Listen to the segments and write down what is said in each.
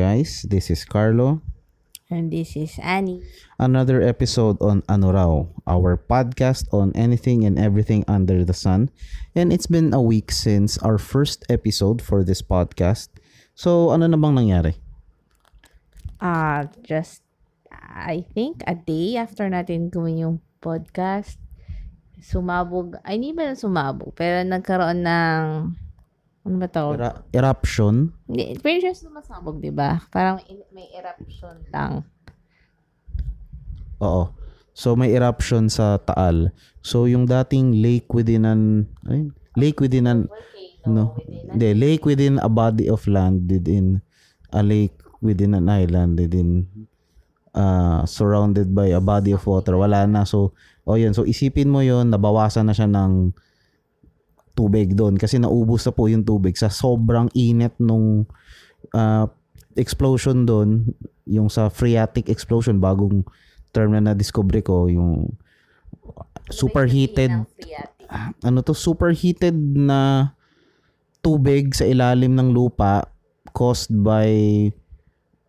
guys, this is Carlo. And this is Annie. Another episode on Ano Raw, our podcast on anything and everything under the sun. And it's been a week since our first episode for this podcast. So ano na bang nangyari? Uh, just, I think, a day after natin gawin yung podcast, sumabog, ay hindi ba sumabog, pero nagkaroon ng ano ba tawag? Era- eruption? Hindi, very sure sumasabog, di ba? Parang in- may eruption lang. Oo. So may eruption sa Taal. So yung dating lake within an ay, lake within an no, hindi, lake within a body of land within a lake within an island within uh, surrounded by a body of water. Wala na. So, oh yun. So isipin mo yun, nabawasan na siya ng tubig doon kasi naubos na po yung tubig sa sobrang init nung uh, explosion doon, yung sa phreatic explosion, bagong term na na-discover ko, yung superheated, ano to, superheated na tubig sa ilalim ng lupa caused by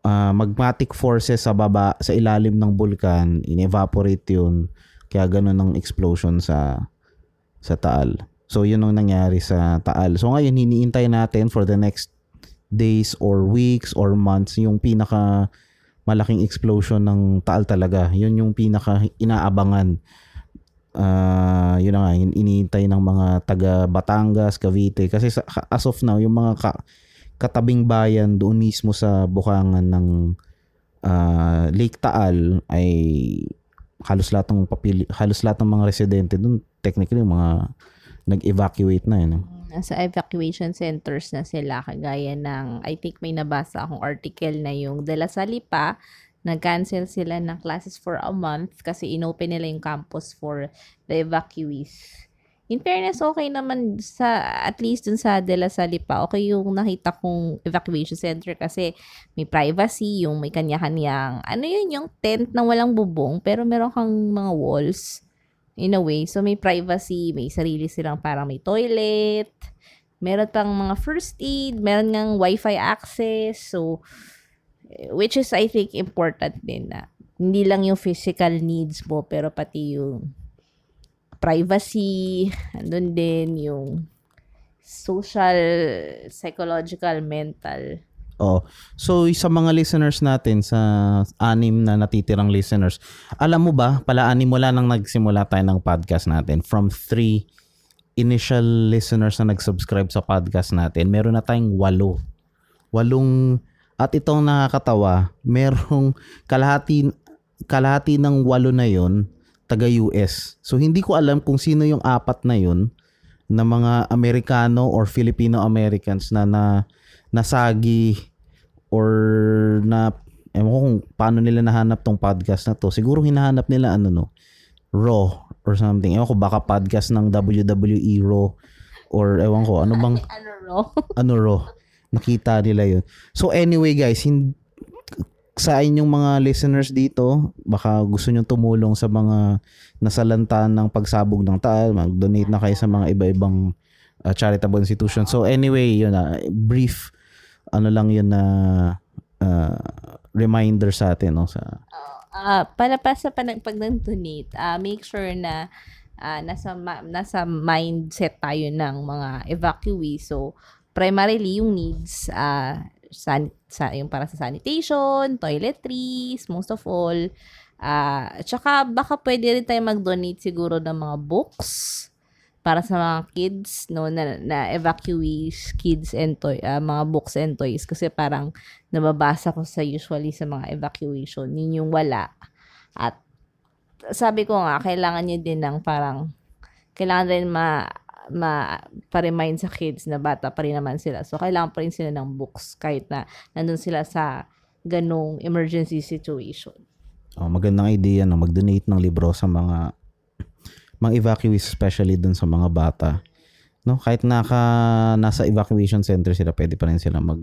uh, magmatic forces sa baba, sa ilalim ng bulkan, in-evaporate yun. Kaya ganun ang explosion sa sa Taal. So, yun ang nangyari sa Taal. So, ngayon, hiniintay natin for the next days or weeks or months yung pinaka malaking explosion ng Taal talaga. Yun yung pinaka inaabangan. Uh, yun na nga, iniintay ng mga taga Batangas, Cavite. Kasi sa, as of now, yung mga ka, katabing bayan doon mismo sa bukangan ng uh, Lake Taal ay halos lahat ng papili, halos lahat ng mga residente doon technically mga nag-evacuate na yun. Nasa evacuation centers na sila kagaya ng I think may nabasa akong article na yung De La Salle pa nag-cancel sila ng classes for a month kasi inopen nila yung campus for the evacuees. In fairness, okay naman sa, at least dun sa De La Salle pa, okay yung nakita kong evacuation center kasi may privacy, yung may kanya-kanyang, ano yun, yung tent na walang bubong, pero meron kang mga walls in a way. So, may privacy, may sarili silang parang may toilet, meron pang mga first aid, meron ngang wifi access. So, which is I think important din na hindi lang yung physical needs mo, pero pati yung privacy, andun din yung social, psychological, mental. Oh. So sa mga listeners natin sa anim na natitirang listeners, alam mo ba, pala anim mula nang nagsimula tayo ng podcast natin from three initial listeners na nag-subscribe sa podcast natin, meron na tayong walo. Walong at itong nakakatawa, merong kalahati kalahati ng walo na yon taga US. So hindi ko alam kung sino yung apat na yon na mga Amerikano or Filipino Americans na na nasagi or na ewan ko kung paano nila nahanap tong podcast na to. Siguro hinahanap nila ano no, Raw or something. Ewan ko baka podcast ng WWE Raw or ewan ko ano bang ano Raw? ano Raw. Nakita nila yun. So anyway guys, hin- sa inyong mga listeners dito, baka gusto nyo tumulong sa mga nasalantaan ng pagsabog ng taal, mag-donate na kayo sa mga iba-ibang uh, charitable institution. So anyway, yun na, brief ano lang yun na uh, reminder sa atin no sa uh, para pa sa panag pag donate uh, make sure na uh, nasa ma- nasa mindset tayo ng mga evacuees. So primarily yung needs uh, san- sa yung para sa sanitation toiletries most of all. Uh, at saka baka pwede rin tayo mag-donate siguro ng mga books para sa mga kids no na, na evacuees kids and toy uh, mga books and toys. Kasi parang nababasa ko sa usually sa mga evacuation. Yun yung wala. At sabi ko nga kailangan niyo din ng parang kailangan rin ma ma pa-remind sa kids na bata pa rin naman sila. So kailangan pa rin sila ng books kahit na nandun sila sa ganong emergency situation. Oh, magandang idea no mag-donate ng libro sa mga mga evacuees especially dun sa mga bata. No, kahit naka nasa evacuation center sila, pwede pa rin sila mag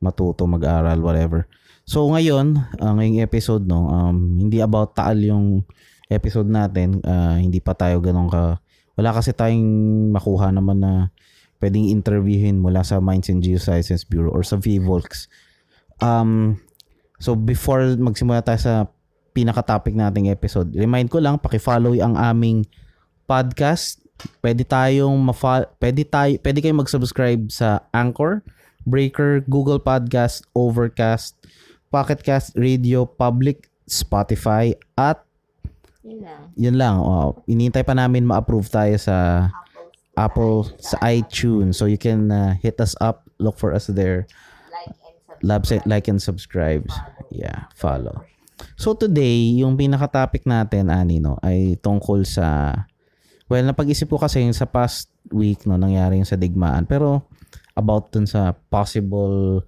matuto, mag-aral, whatever. So ngayon, uh, episode no, um, hindi about Taal yung episode natin, uh, hindi pa tayo ganun ka wala kasi tayong makuha naman na pwedeng interviewin mula sa Mines and Geosciences Bureau or sa VVolx. Um, so before magsimula tayo sa pinaka-topic nating episode, remind ko lang, paki-follow ang aming podcast. Pwede tayong ma- pwede tayo pwede kayong mag-subscribe sa Anchor, Breaker, Google Podcast, Overcast, Pocket Cast, Radio, Public, Spotify at Yun lang. yun lang. Oh, inintay pa namin ma-approve tayo sa Apple sa iTunes. So you can uh, hit us up, look for us there. Like and Lab like and subscribe. Yeah, follow. So today, yung pinaka-topic natin, ani no, ay tungkol sa well, napag-isip ko kasi yung sa past week no nangyari yung sa digmaan, pero about dun sa possible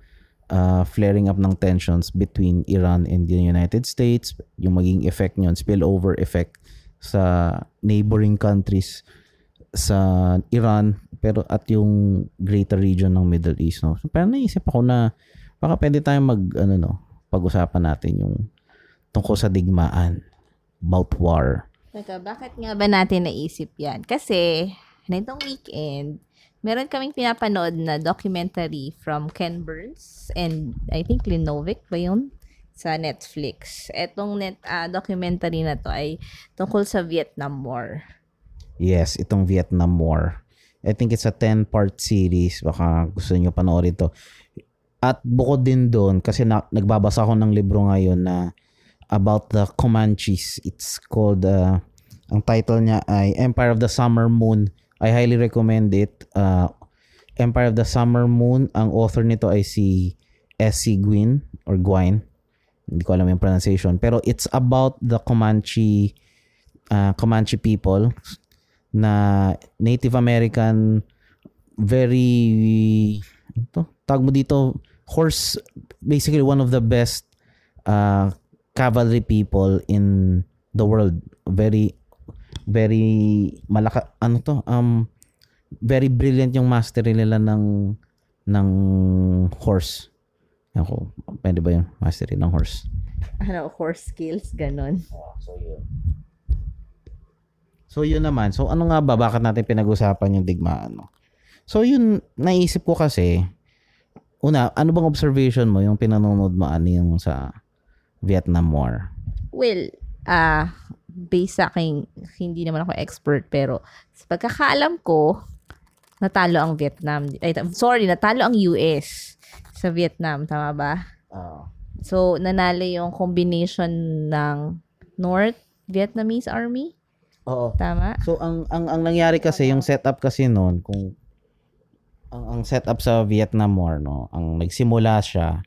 uh, flaring up ng tensions between Iran and the United States, yung maging effect niyon, spillover effect sa neighboring countries sa Iran pero at yung greater region ng Middle East no. So, parang naisip ako na baka pwede tayong mag ano no, pag-usapan natin yung tungkol sa digmaan about war. Teka, bakit nga ba natin naisip yan? Kasi, nitong weekend, meron kaming pinapanood na documentary from Ken Burns and I think Linovic ba yun? Sa Netflix. Etong net, ah, documentary na to ay tungkol sa Vietnam War. Yes, itong Vietnam War. I think it's a 10-part series. Baka gusto niyo panoorin to. At bukod din doon, kasi na, nagbabasa ako ng libro ngayon na about the Comanches. It's called, uh, ang title niya ay Empire of the Summer Moon. I highly recommend it. Uh, Empire of the Summer Moon. Ang author nito ay si S.C. Gwyn or Gwyn. Hindi ko alam yung pronunciation. Pero it's about the Comanche uh, Comanche people na Native American very ito, tawag mo dito horse basically one of the best uh, cavalry people in the world very very malaka ano to um very brilliant yung mastery nila ng ng horse ako pwede ba yung mastery ng horse Ano, horse skills, ganun. so yun So yun naman. So ano nga ba bakit natin pinag-usapan yung digmaan no? So yun naisip ko kasi una, ano bang observation mo yung pinanonood mo ano yung sa Vietnam War? Well, ah, based sa akin, hindi naman ako expert, pero sa pagkakaalam ko, natalo ang Vietnam. Ay, sorry, natalo ang US sa Vietnam, tama ba? So, nanalo yung combination ng North Vietnamese Army, Oo. tama? So ang ang ang nangyari kasi yung setup kasi noon kung ang ang setup sa Vietnam War no, ang nagsimula siya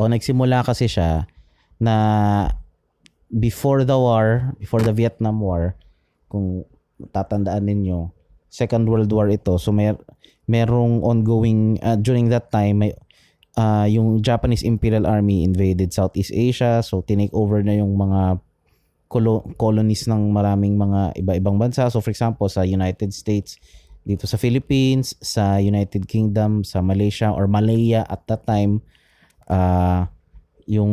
o nagsimula kasi siya na before the war, before the Vietnam War, kung tatandaan ninyo, Second World War ito. So may merong ongoing uh, during that time may uh, yung Japanese Imperial Army invaded Southeast Asia. So tinake over na yung mga colo- colonies ng maraming mga iba-ibang bansa. So for example, sa United States, dito sa Philippines, sa United Kingdom, sa Malaysia or Malaya at that time, uh, yung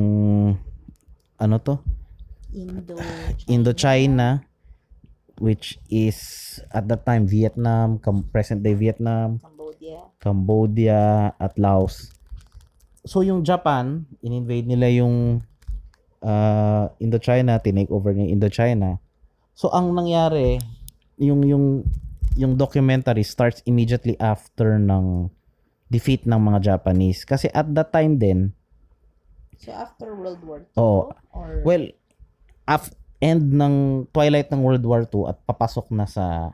ano to? Indo, Indochina which is at that time Vietnam, present day Vietnam, Cambodia. Cambodia at Laos. So yung Japan, in-invade nila yung uh, Indochina, tinake over niya Indochina. So ang nangyari, yung yung yung documentary starts immediately after ng defeat ng mga Japanese. Kasi at that time din, So, after World War II? Oo. Or, well, af end ng twilight ng World War II at papasok na sa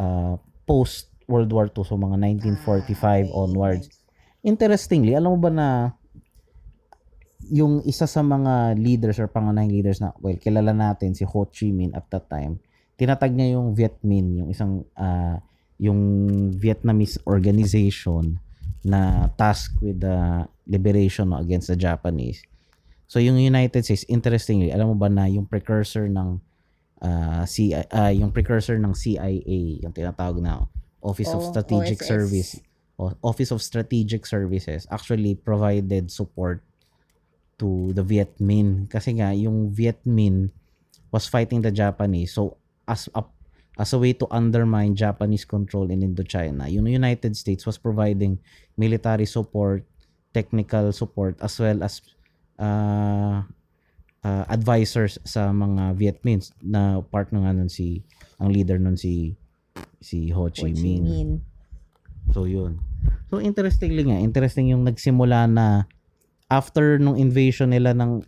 uh, post World War II so mga 1945 onwards. Interestingly, alam mo ba na yung isa sa mga leaders or pangunahing leaders na well kilala natin si Ho Chi Minh at that time tinatag niya yung Viet Minh yung isang ah, yung Vietnamese organization na tasked with the liberation no, against the Japanese so yung United States interestingly alam mo ba na yung precursor ng ah, C, ah, yung precursor ng CIA yung tinatawag na Office of Oh, Strategic OSS. Service o- Office of Strategic Services actually provided support to the Viet Minh kasi nga yung Viet Minh was fighting the Japanese so as a as a way to undermine Japanese control in Indochina. Yung United States was providing military support, technical support, as well as uh, uh, advisors sa mga Vietmins na part na nga nun si ang leader nun si si Ho Chi Ho Chi Minh. Minh. So yun. So interestingly nga, interesting yung nagsimula na after nung invasion nila ng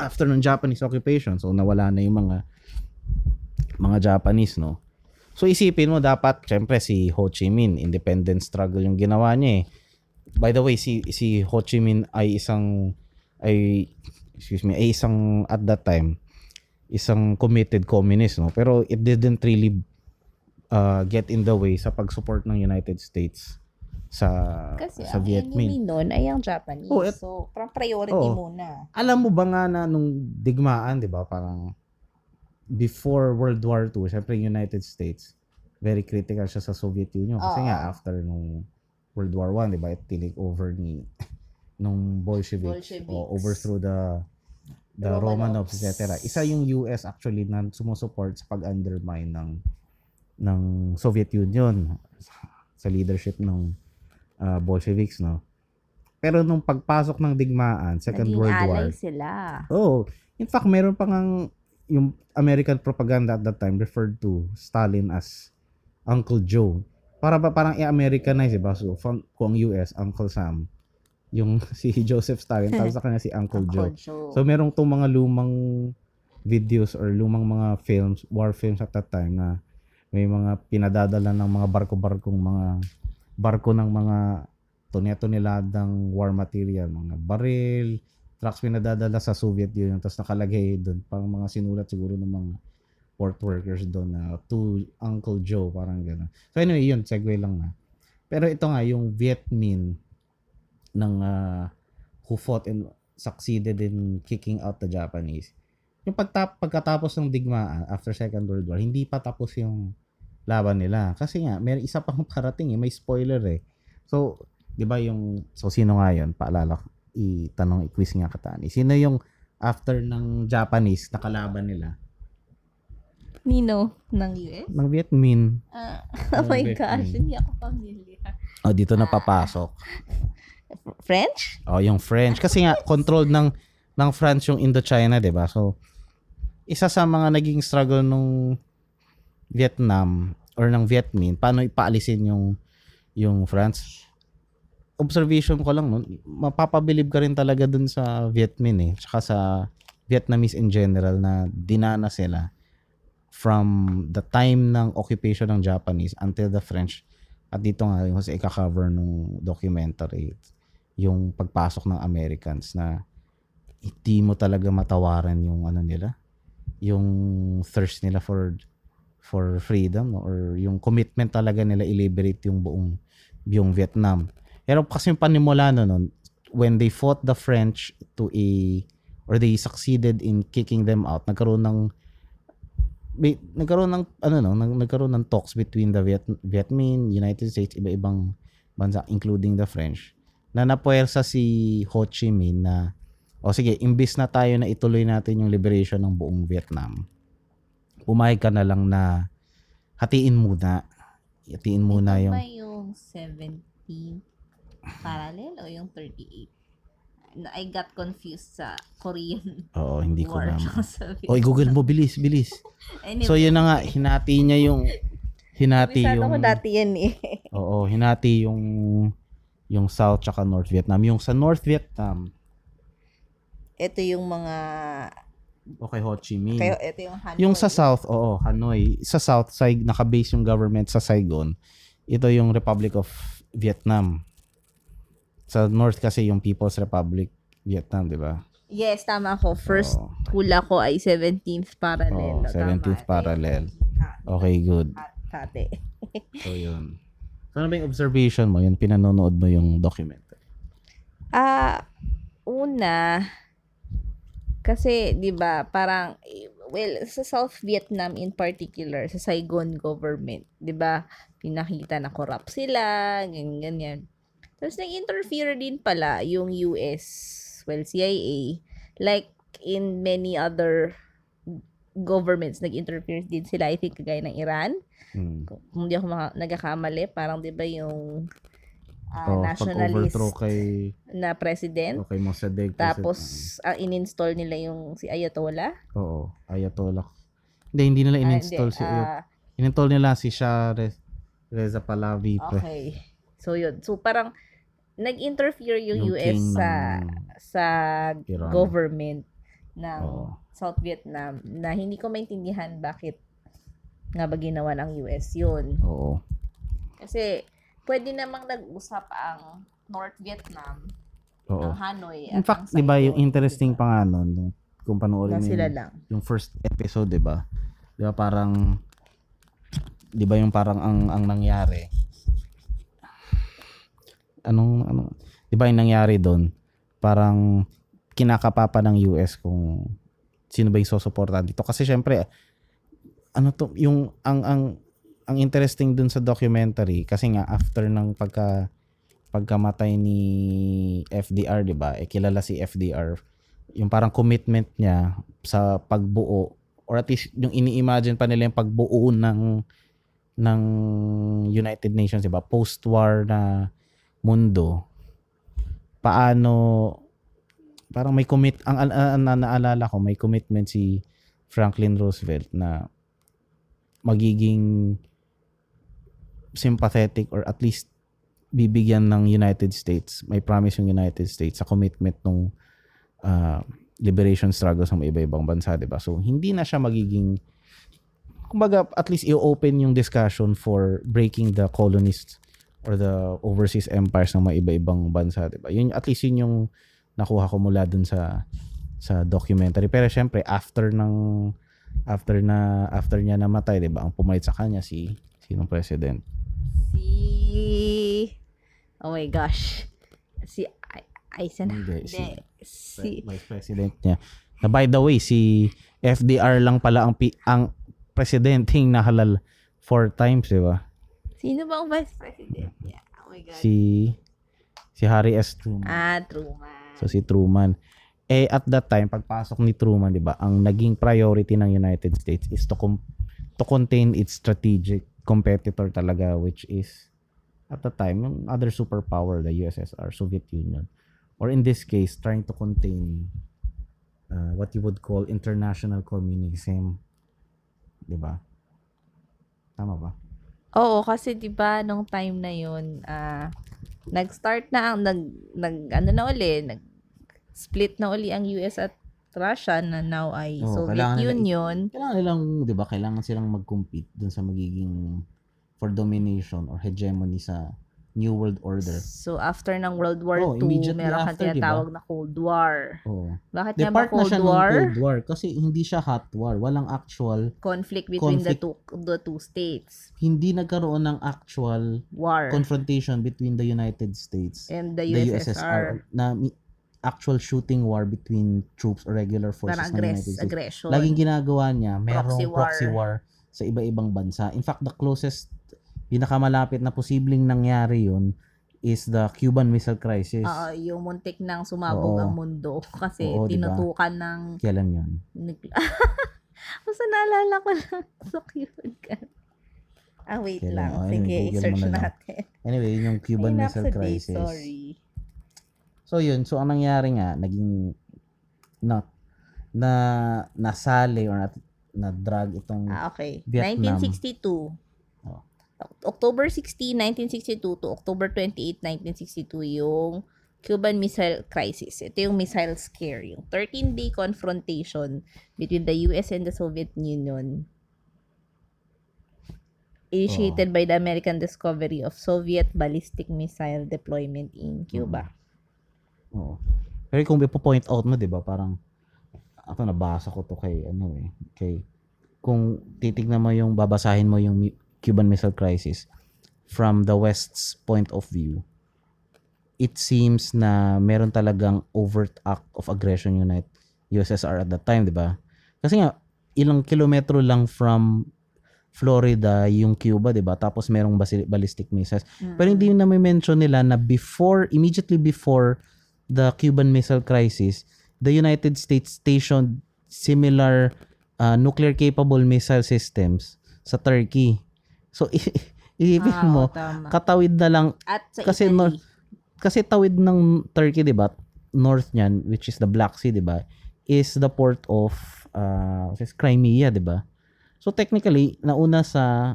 after nung Japanese occupation, so nawala na yung mga mga Japanese, no? So isipin mo dapat syempre si Ho Chi Minh independence struggle yung ginawa niya eh. By the way, si si Ho Chi Minh ay isang ay excuse me, ay isang at that time isang committed communist, no? Pero it didn't really uh, get in the way sa pag-support ng United States sa Kasi sa ang Viet Minh. enemy nun ay ang Japanese. Oh, et- so, parang priority Oo. muna. Alam mo ba nga na nung digmaan, 'di ba, parang before World War II, syempre United States, very critical siya sa Soviet Union kasi Oo. nga after nung World War I, 'di ba, it take over ni nung Bolsheviks, Bolsheviks. o overthrow the the Romanovs, Romanovs. etc. Isa yung US actually na sumusupport sa pag-undermine ng ng Soviet Union sa leadership ng uh, Bolsheviks, no? Pero nung pagpasok ng digmaan, Second Naging World War, sila. Oh, in fact, meron pa ngang yung American propaganda at that time referred to Stalin as Uncle Joe. Para ba parang i-Americanize, diba? So, from, kung US, Uncle Sam. Yung si Joseph Stalin, tawag sa kanya si Uncle Joe. Uncle Joe. So, merong tong mga lumang videos or lumang mga films, war films at that time na may mga pinadadala ng mga barko-barkong mga barko ng mga tuneto-niladang war material, mga baril, trucks pinadadala sa Soviet Union tapos nakalagay doon pang mga sinulat siguro ng mga port workers doon na to Uncle Joe parang gano'n. So anyway, yun segue lang na. Pero ito nga yung Viet Minh ng ah, who fought and succeeded in kicking out the Japanese. Yung pagtap pagkatapos ng digmaan after Second World War, hindi pa tapos yung laban nila. Kasi nga, may isa pang parating eh, may spoiler eh. So, 'di ba yung so sino nga 'yon? Paalala ko, itanong i-quiz nga katani. Sino yung after ng Japanese nakalaban nila? Nino ng US? Ng Viet Minh. Ah, Ng oh my gosh, hindi ako familiar. Oh, dito na papasok. French? Oh, yung French kasi nga controlled ng ng France yung Indochina, 'di ba? So isa sa mga naging struggle nung Vietnam or ng Viet Minh, paano ipaalisin yung yung France? Observation ko lang nun, mapapabilib ka rin talaga dun sa Viet Minh eh, tsaka sa Vietnamese in general na dinana sila from the time ng occupation ng Japanese until the French at dito nga yung sa ika-cover nung documentary yung pagpasok ng Americans na hindi mo talaga matawaran yung ano nila yung thirst nila for for freedom no? or yung commitment talaga nila i-liberate yung buong yung Vietnam pero kasi yung panimula na nun when they fought the French to a or they succeeded in kicking them out nagkaroon ng may, nagkaroon ng ano no nag, nagkaroon ng talks between the Viet, Viet Minh, United States, iba-ibang bansa including the French na napuwersa si Ho Chi Minh na o sige, imbis na tayo na ituloy natin yung liberation ng buong Vietnam. Pumayag ka na lang na hatiin muna. Hatiin muna Ito yung ba yung 17 parallel o yung 38? Na- I got confused sa Korean Oo, hindi ko war. na. tsaka sa Oy, Google mo bilis, bilis. Anyway, So yun na nga, hinati niya yung hinati Bisado yung ko dati yan eh. Oo, hinati yung yung South tsaka North Vietnam. Yung sa North Vietnam, Ito yung mga, okay, Ho Chi Minh. kayo, ito yung Hanoi. Yung sa South, oo, Hanoi. Sa South, Saig, nakabase yung government sa Saigon. Ito yung Republic of Vietnam. Sa North kasi yung People's Republic Vietnam, di ba? Yes, tama ako. First Oo. hula ko ay 17th Oo, parallel. 17th Tama. parallel. Okay, good. Hati. So, yun. Ano ba yung observation mo? Yun, pinanonood mo yung document. Ah, una, kasi, di ba, parang, well, sa South Vietnam in particular, sa Saigon government, di ba, pinakita na corrupt sila, ganyan, ganyan. Tapos, nag-interfere din pala yung US, well, CIA, like in many other governments nag-interfere din sila. I think kagaya ng Iran. Mm. Kung hindi ako maka- nagkakamali, parang 'di ba yung ah, Oh, nationalist kay na president. okay Mossadegh. Tapos ah, in-install nila yung si Ayatollah. oo, Ayatollah. Hindi, hindi nila Ah, in-install hindi, si ah, in-install nila si Shah Re- Reza Pahlavi. Okay. So yun. So parang nag-interfere yung, Yung US sa ng sa Iran. government ng Oo. South Vietnam na hindi ko maintindihan bakit nga ba ginawa ng US yun. Oo. Kasi pwede namang nag-usap ang North Vietnam, Oo. ang Hanoi. In at fact, ang 'di ba Saigon, yung interesting diba? pa nga nun, kung panoorin Na mo sila yung, lang. yung first episode, 'di ba? 'Di ba parang 'di ba yung parang ang ang nangyari? Anong ano 'di ba yung nangyari doon? Parang kinakapapa ng US kung sino ba yung susuporta dito. Kasi syempre ano to yung ang ang ang interesting dun sa documentary kasi nga after ng pagka pagkamatay ni FDR 'di ba? Eh kilala si FDR yung parang commitment niya sa pagbuo or at least yung ini-imagine pa nila yung pagbuo ng ng United Nations 'di ba? Post-war na mundo. Paano parang may commit ang ang, ang naalala ko may commitment si Franklin Roosevelt na magiging sympathetic or at least bibigyan ng United States may promise yung United States sa commitment ng liberation struggles ng iba-ibang bansa, 'di ba? So hindi na siya magiging kumbaga at least i-open yung discussion for breaking the colonists or the overseas empires ng mga iba-ibang bansa, 'di ba? Yun at least yun yung nakuha ko mula dun sa sa documentary. Pero syempre after ng after na after niya namatay, 'di ba? Ang pumalit sa kanya si sinong president? Si Oh my gosh. Si I- Eisenhower. Hindi, si-. Si Vice President niya. Na by the way, si FDR lang pala ang pi- ang presidenteng nahalal four times, 'di ba? Sino ba ang vice president? Yeah. Oh my god. Si si Harry S. Truman. ah, Truman. So si Truman. Eh at that time pagpasok ni Truman, 'di ba, ang naging priority ng United States is to com- to contain its strategic competitor talaga which is at the time yung other superpower, the USSR, Soviet Union. Or in this case, trying to contain uh, what you would call international communism. 'Di ba? Tama ba? Oo, kasi 'di ba nung time na 'yun, ah nag-start na ang nag nag ano na uli, nag split na uli ang US at Russia na now ay Oo, Soviet kailangan nila Union. Kailangan nilang, 'di ba, kailangan silang mag-compete dun sa magiging for domination or hegemony sa New World Order. So after ng World War Oo, II, meron kang after, 'di ba? tinatawag na Cold War. Oo. Bakit nga ba part na Cold siya ng War? Cold War kasi hindi siya hot war. Walang actual, Conflict between Conflict. the two the two states. hindi nagkaroon ng actual War. confrontation between the United States, and the the USSR. USSR, na actual shooting war between troops or regular forces Parang ng aggress, United States. aggression. Laging ginagawa niya, merong Proxy proxy war. war. sa iba-ibang bansa. In fact, the closest, pinakamalapit na posibleng nangyari yun is the Cuban Missile Crisis. Oo, yung muntik nang sumabog Oo. ang mundo kasi Oo, diba? tinutukan ng Kailan yun? Basta naalala ko lang. Cute ka. Ah, wait Kailan? lang. Oh, Sige, anyway, Google mo i-search na lang. natin. Anyway, yun yung Cuban Ay, Missile nasa date, Crisis. Sorry. So yun, so ang nangyari nga, naging na na nasali or na, na drag itong Ah, okay. Vietnam. 1962. Oh. October 16, 1962 to October 28, 1962 yung Cuban Missile Crisis. Ito yung missile scare, yung 13-day confrontation between the US and the Soviet Union initiated by the American discovery of Soviet ballistic missile deployment in Cuba. Oo. Pero kung ipo-point out mo, 'di ba, parang ako nabasa ko to kay ano eh, kay kung titignan mo yung babasahin mo yung Cuban Missile Crisis from the West's point of view, it seems na meron talagang overt act of aggression unite USSR at that time, 'di ba? Kasi nga ilang kilometro lang from Florida yung Cuba, 'di ba? Tapos merong basi- ballistic missiles. Pero hindi na may mention nila na before, immediately before the Cuban Missile Crisis, the United States stationed similar ah, nuclear capable missile systems sa Turkey. So iisipin Ah, mo, tama. katawid na lang At sa kasi Italy. no- kasi tawid ng Turkey, 'di ba? North niyan, which is the Black Sea, 'di ba? Is the port of uh, Crimea, 'di ba? So technically, nauna sa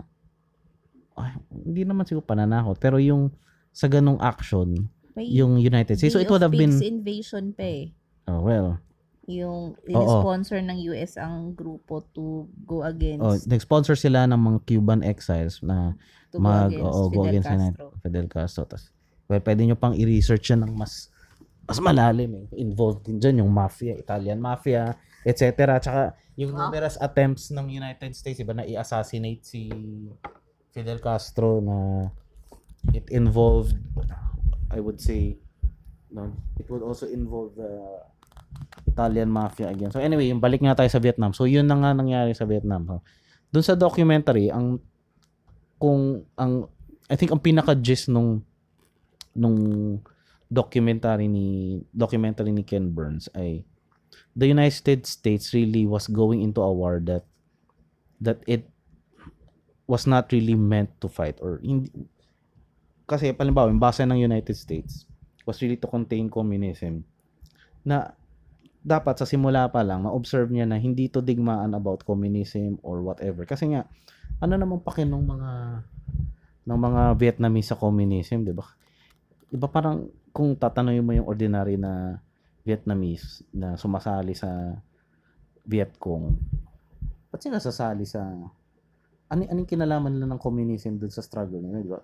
ay, hindi naman siguro pananakot, pero yung sa ganong action, May yung United States. So it would have been invasion pa eh. oh well. Yung sponsor ng US ang grupo to go against Oh, nag-sponsor sila ng mga Cuban exiles na to mag go against oo, go Fidel against Castro. Fidel Castro. Tas, well, pwede nyo pang i-research yan ng mas mas malalim eh. Involved din dyan yung mafia, Italian mafia, etc. Tsaka yung Wow. numerous attempts ng United States, iba na i-assassinate si Fidel Castro na it involved, I would say, no, it would also involve the Italian mafia again. So anyway, yung balik nga tayo sa Vietnam. So yun na nga nangyari sa Vietnam. So, Doon sa documentary, ang kung ang I think ang pinaka gist nung nung documentary ni documentary ni Ken Burns ay the United States really was going into a war that that it was not really meant to fight or hindi kasi palimbawa yung base ng United States was really to contain communism na dapat sa simula pa lang ma-observe niya na hindi to digmaan about communism or whatever kasi nga ano namang paki ng mga ng mga Vietnamese sa communism, 'di ba? 'Di ba parang kung tatanungin mo yung ordinary na Vietnamese na sumasali sa Vietcong, ba't sila sasali sa ano anong kinalaman nila ng communism dun sa struggle nila, 'di ba?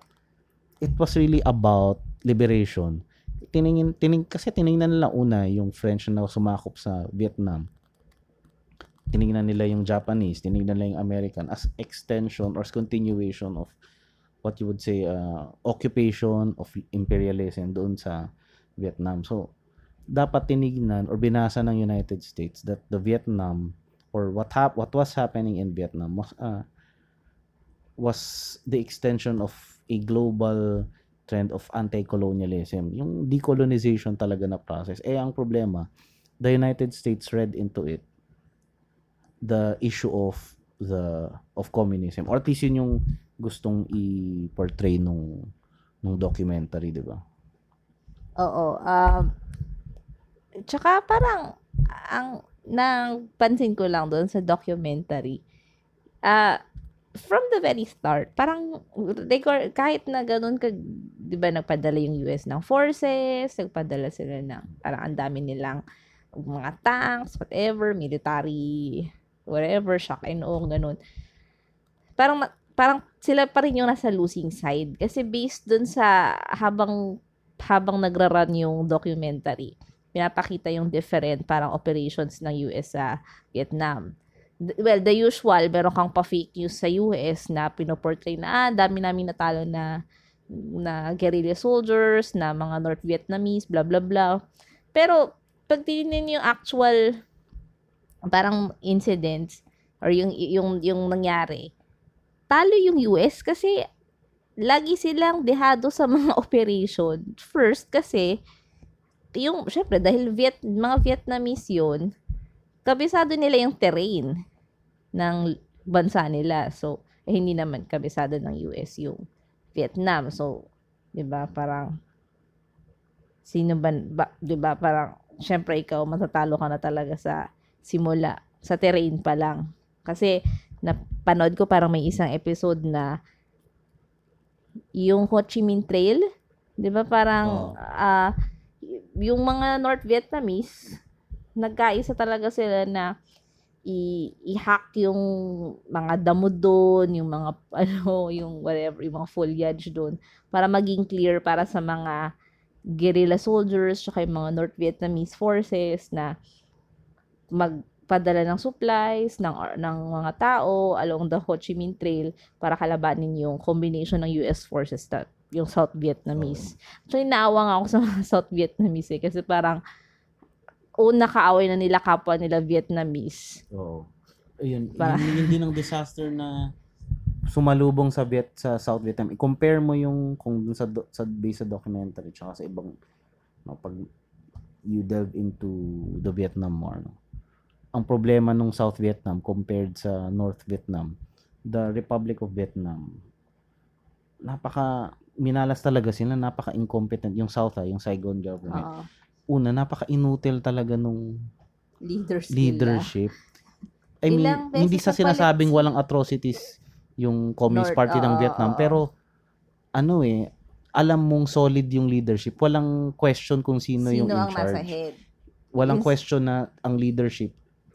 It was really about liberation. Tiningin, tining, kasi tiningnan nila una yung French na sumakop sa Vietnam. Tiningnan nila yung Japanese, tiningnan nila yung American as extension or as continuation of what you would say uh, occupation of imperialism doon sa Vietnam. So dapat tinignan or binasa ng United States that the Vietnam or what hap what was happening in Vietnam was uh, was the extension of a global trend of anti-colonialism. Yung decolonization talaga na process. Eh ang problema, the United States read into it the issue of the of communism or at least yun yung gustong i-portray nung nung documentary, 'di ba? Oo. Um, tsaka parang, ang nang pansin ko lang doon sa documentary, ah from the very start, parang record, kahit na ganun ka, di ba, nagpadala yung US ng forces, nagpadala sila ng, parang ang dami nilang mga tanks, whatever, military, whatever, shock and awe, ganun. Parang, parang sila pa rin yung nasa losing side. Kasi based dun sa habang habang nagra-run yung documentary, pinapakita yung different parang operations ng US sa Vietnam. Well, the usual, meron kang pa-fake news sa US na pinoportray na, ah, dami namin natalo na na guerrilla soldiers, na mga North Vietnamese, blah, blah, blah. Pero, pag tinignan yung actual parang incidents or yung, yung, yung nangyari, talo yung US kasi lagi silang dehado sa mga operation. First, kasi, yung, syempre, dahil Viet, mga Vietnamese yun, kabisado nila yung terrain ng bansa nila. So, eh, hindi naman kabisado ng US yung Vietnam. So, di ba, parang, sino ba, ba di ba, parang, syempre, ikaw, matatalo ka na talaga sa simula, sa terrain pa lang. Kasi, napanood ko parang may isang episode na yung Ho Chi Minh Trail, 'di ba parang Oo. ah, yung mga North Vietnamese nagkaisa talaga sila na i- i-hack yung mga damo doon, yung mga ano, yung whatever, yung mga foliage doon para maging clear para sa mga guerrilla soldiers tsaka yung mga North Vietnamese forces na magpadala ng supplies ng ng mga tao along the Ho Chi Minh Trail para kalabanin yung combination ng US forces na yung South Vietnamese. Actually, naawa nga ako sa mga South Vietnamese eh, kasi parang una kaaway na nila kapwa nila Vietnamese. Oo. Ayun, Para- yun, yun din ang disaster na sumalubong sa Viet sa South Vietnam. I-compare mo yung kung dun sa do, sa base sa documentary tsaka sa ibang no, pag you delve into the Vietnam War no. ang problema nung South Vietnam compared sa North Vietnam, the Republic of Vietnam, napaka minalas talaga sila, napaka incompetent yung South, ah, yung Saigon government. Oo. Una, napaka inutil talaga nung Leaders nila. leadership. I mean, Ilang hindi sa na sinasabing palit- walang atrocities yung Communist North, Party ng oo, Vietnam, pero ano eh, alam mong solid yung leadership. Walang question kung sino, yung in Sino ang charge. nasa head? Walang Yes. question na ang leadership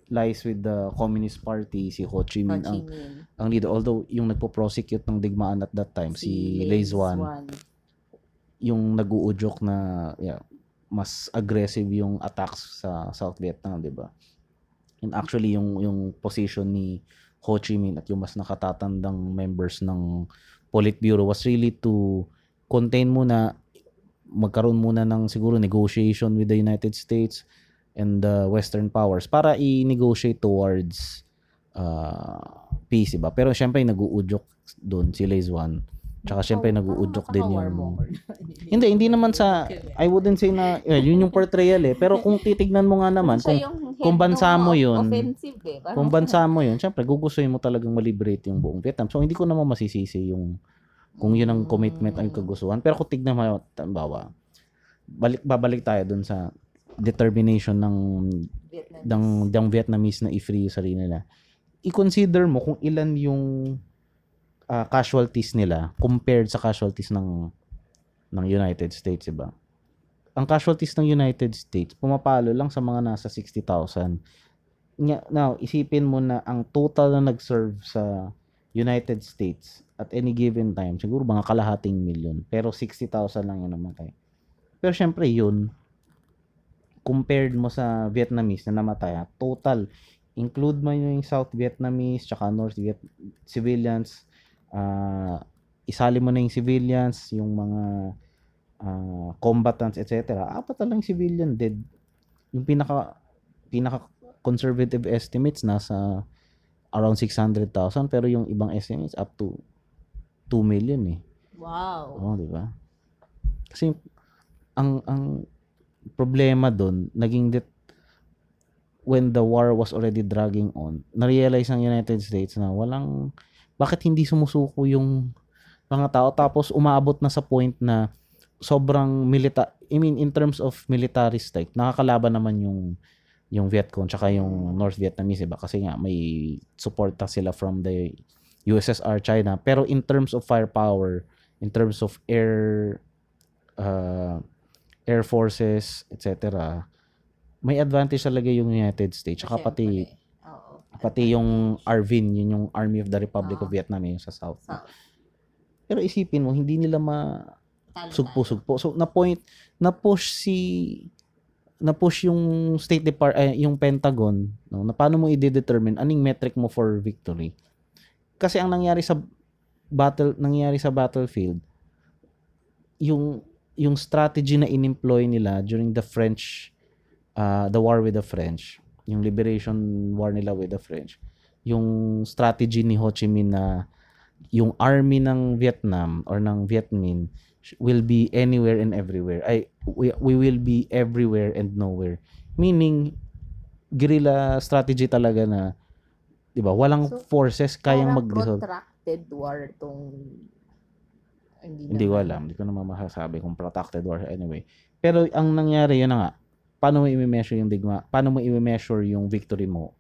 lies with the Communist Party, si Ho Chi Ho Minh Chi ang, Minh. ang leader. Although, yung nagpo-prosecute ng digmaan at that time, si, Lei Zuan, yung nag-uudyok na yeah, mas aggressive yung attacks sa South Vietnam, 'di ba? And actually yung yung position ni Ho Chi Minh at yung mas nakatatandang members ng Politburo was really to contain muna magkaroon muna ng siguro negotiation with the United States and the Western powers para i-negotiate towards uh, peace, diba? Pero syempre nag-uudyok doon si Lei Zuan. Tsaka syempre nag-uudyok din yung hindi, hindi naman sa, I wouldn't say na, well, yun yung portrayal eh. Pero kung titignan mo nga naman, kung, kung bansa mo yun, Offensive eh. Kung bansa mo yun, syempre gugustuhin mo talagang ma-liberate yung buong Vietnam. So, hindi ko naman masisisi yung, kung yun ang commitment ang kagustuhan. Pero kung tignan mo, tambawa, balik, babalik tayo dun sa determination ng, Vietnamese. ng, ng Vietnamese na i-free yung sarili nila. I-consider mo kung ilan yung ah, casualties nila compared sa casualties ng ng United States, diba? Ang casualties ng United States, pumapalo lang sa mga nasa 60,000. Nya- Now, isipin mo na ang total na nag-serve sa United States at any given time, siguro mga kalahating million. Pero 60,000 lang yun namatay. Pero syempre yun, compared mo sa Vietnamese na namatay, ah, total, include mo yung South Vietnamese, tsaka North Viet civilians, ah, isali mo na yung civilians, yung mga ah, combatants, etc. Apat na lang civilian dead. Yung pinaka pinaka conservative estimates nasa around 600,000 pero yung ibang estimates up to 2 million eh. Wow. Oo, di ba? Kasi ang ang problema doon naging that when the war was already dragging on, na-realize ng United States na walang bakit hindi sumusuko yung mga tao? Tapos umaabot na sa point na sobrang milita I mean in terms of military strike nakakalaban naman yung yung Vietcong tsaka yung North Vietnamese iba kasi nga may suporta sila from the USSR China. Pero in terms of firepower in terms of air uh, air forces etc may advantage talaga yung United States tsaka pati. Pati yung ARVIN yun yung Army of the Republic of Ah. Vietnam yung sa South. Pero isipin mo hindi nila ma Talo sugpo-sugpo. So na point na push si na push yung State Depart eh, yung Pentagon no na paano mo i-determine anong metric mo for victory. Kasi ang nangyari sa battle nangyari sa battlefield yung yung strategy na inemploy nila during the French uh, the war with the French yung liberation war nila with the French yung strategy ni Ho Chi Minh na yung army ng Vietnam or ng Viet Minh will be anywhere and everywhere. Ay, we, we will be everywhere and nowhere. Meaning, guerrilla strategy talaga na, di ba, walang So, forces kayang mag-resolve. protracted war tong hindi, Hindi ko alam. Hindi ko naman masasabi kung protracted war anyway. Pero ang nangyari, yun na nga. Paano mo i-measure yung digma? Paano mo i-measure yung victory mo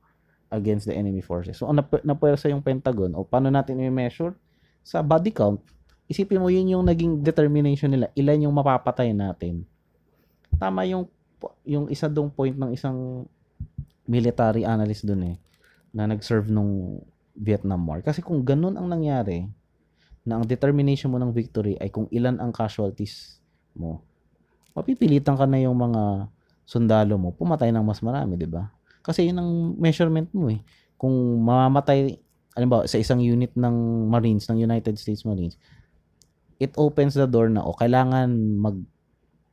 against the enemy forces? So, ang nap- napuwersa yung Pentagon, o paano natin i-measure? Sa body count. Isipin mo, yun yung naging determination nila. Ilan yung mapapatay natin. Tama yung yung isa dong point ng isang military analyst dun eh na nag-serve nung Vietnam War. Kasi kung ganun ang nangyari, na ang determination mo ng victory ay kung ilan ang casualties mo, mapipilitan ka na yung mga sundalo mo, pumatay ng mas marami, di ba? Kasi yun ang measurement mo eh. Kung mamamatay, alam ba, sa isang unit ng Marines, ng United States Marines, it opens the door na, o kailangan mag,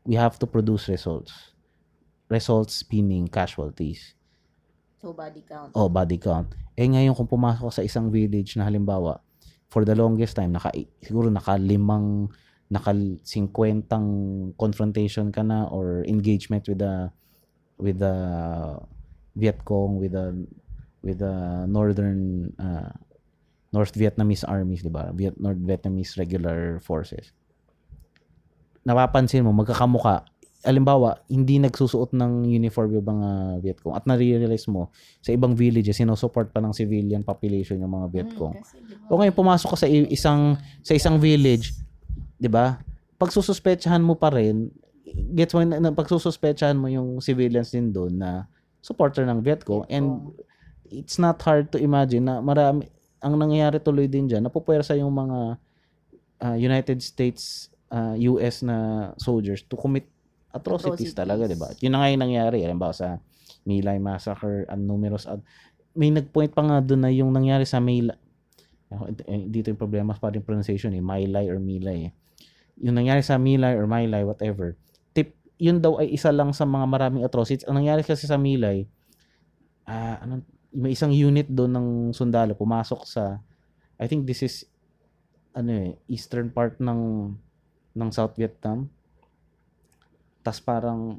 we have to produce results. Results meaning casualties. So, body count. Oh, body count. Eh ngayon kung pumasok sa isang village na halimbawa, for the longest time, naka, siguro nakalimang, naka 50 confrontation ka na or engagement with the with the Viet Cong with the with the northern uh, North Vietnamese armies, di ba? Viet North Vietnamese regular forces. Napapansin mo magkakamuka. Alimbawa, hindi nagsusuot ng uniform yung mga Viet Cong at nare-realize mo sa ibang villages sinusupport pa ng civilian population yung mga Viet Cong. Mm, O ngayon pumasok ka sa isang sa isang village, 'di ba? Pag sususpetsahan mo pa rin, gets mo na, na pag sususpetsahan mo yung civilians din doon na supporter ng Vietcong and it's not hard to imagine na marami ang nangyayari tuloy din diyan, napupuwersa yung mga ah, United States ah, US na soldiers to commit atrocities, Atrocities. talaga, 'di ba? Yun na nga yung nangyari, halimbawa sa Milay Massacre and numerous ad- may nagpoint pa nga doon na yung nangyari sa Milay eh, dito yung problema pa rin pronunciation eh, Milay or Milay eh. Yung nangyari sa Milay or Milay, whatever, tip, yun daw ay isa lang sa mga maraming atrocities. Ang nangyari kasi sa Milay, ah, ano, may isang unit doon ng sundalo pumasok sa, I think this is, ano eh, eastern part ng, ng South Vietnam. tas parang,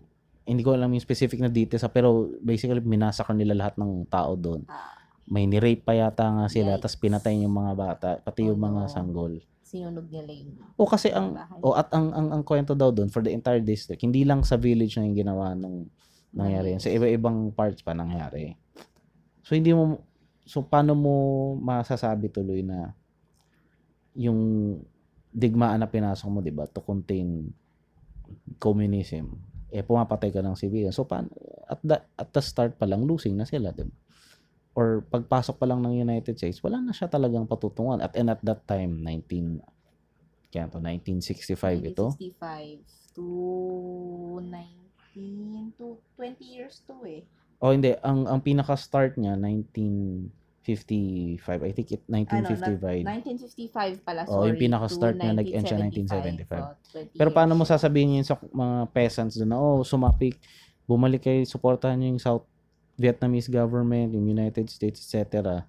hindi ko alam yung specific na details, ah, pero basically, minasakar nila lahat ng tao doon Ah, may ni-rape pa yata nga sila tapos pinatay yung mga bata pati yung mga sanggol. Sinunog nila yung O kasi ang bahay. o at ang ang, ang kwento daw doon for the entire district, hindi lang sa village na yung ginawa nung nangyari yan. Sa iba-ibang parts pa nangyari. So hindi mo so paano mo masasabi tuloy na yung digmaan na pinasok mo, 'di ba, to contain communism, eh pumapatay ka ng civilian. So paano at the, at the start pa lang losing na sila, 'di ba? Or pagpasok pa lang ng United States, wala na siya talagang patutungan. At and at that time, 19 kaya to 1965 ito. 1965 to 19 to 20 years to eh. Oh, hindi. Ang ang pinaka-start niya 1955. I think it Ano, 1955. 1955 pala, sorry. Oh, yung pinaka-start niya, nag-end siya 1975. 1975. Oh, 20 Pero paano mo sasabihin yun sa mga peasants doon na, oh, sumapik, bumalik kayo, suportahan niyo yung South Vietnamese government, yung United States, etc.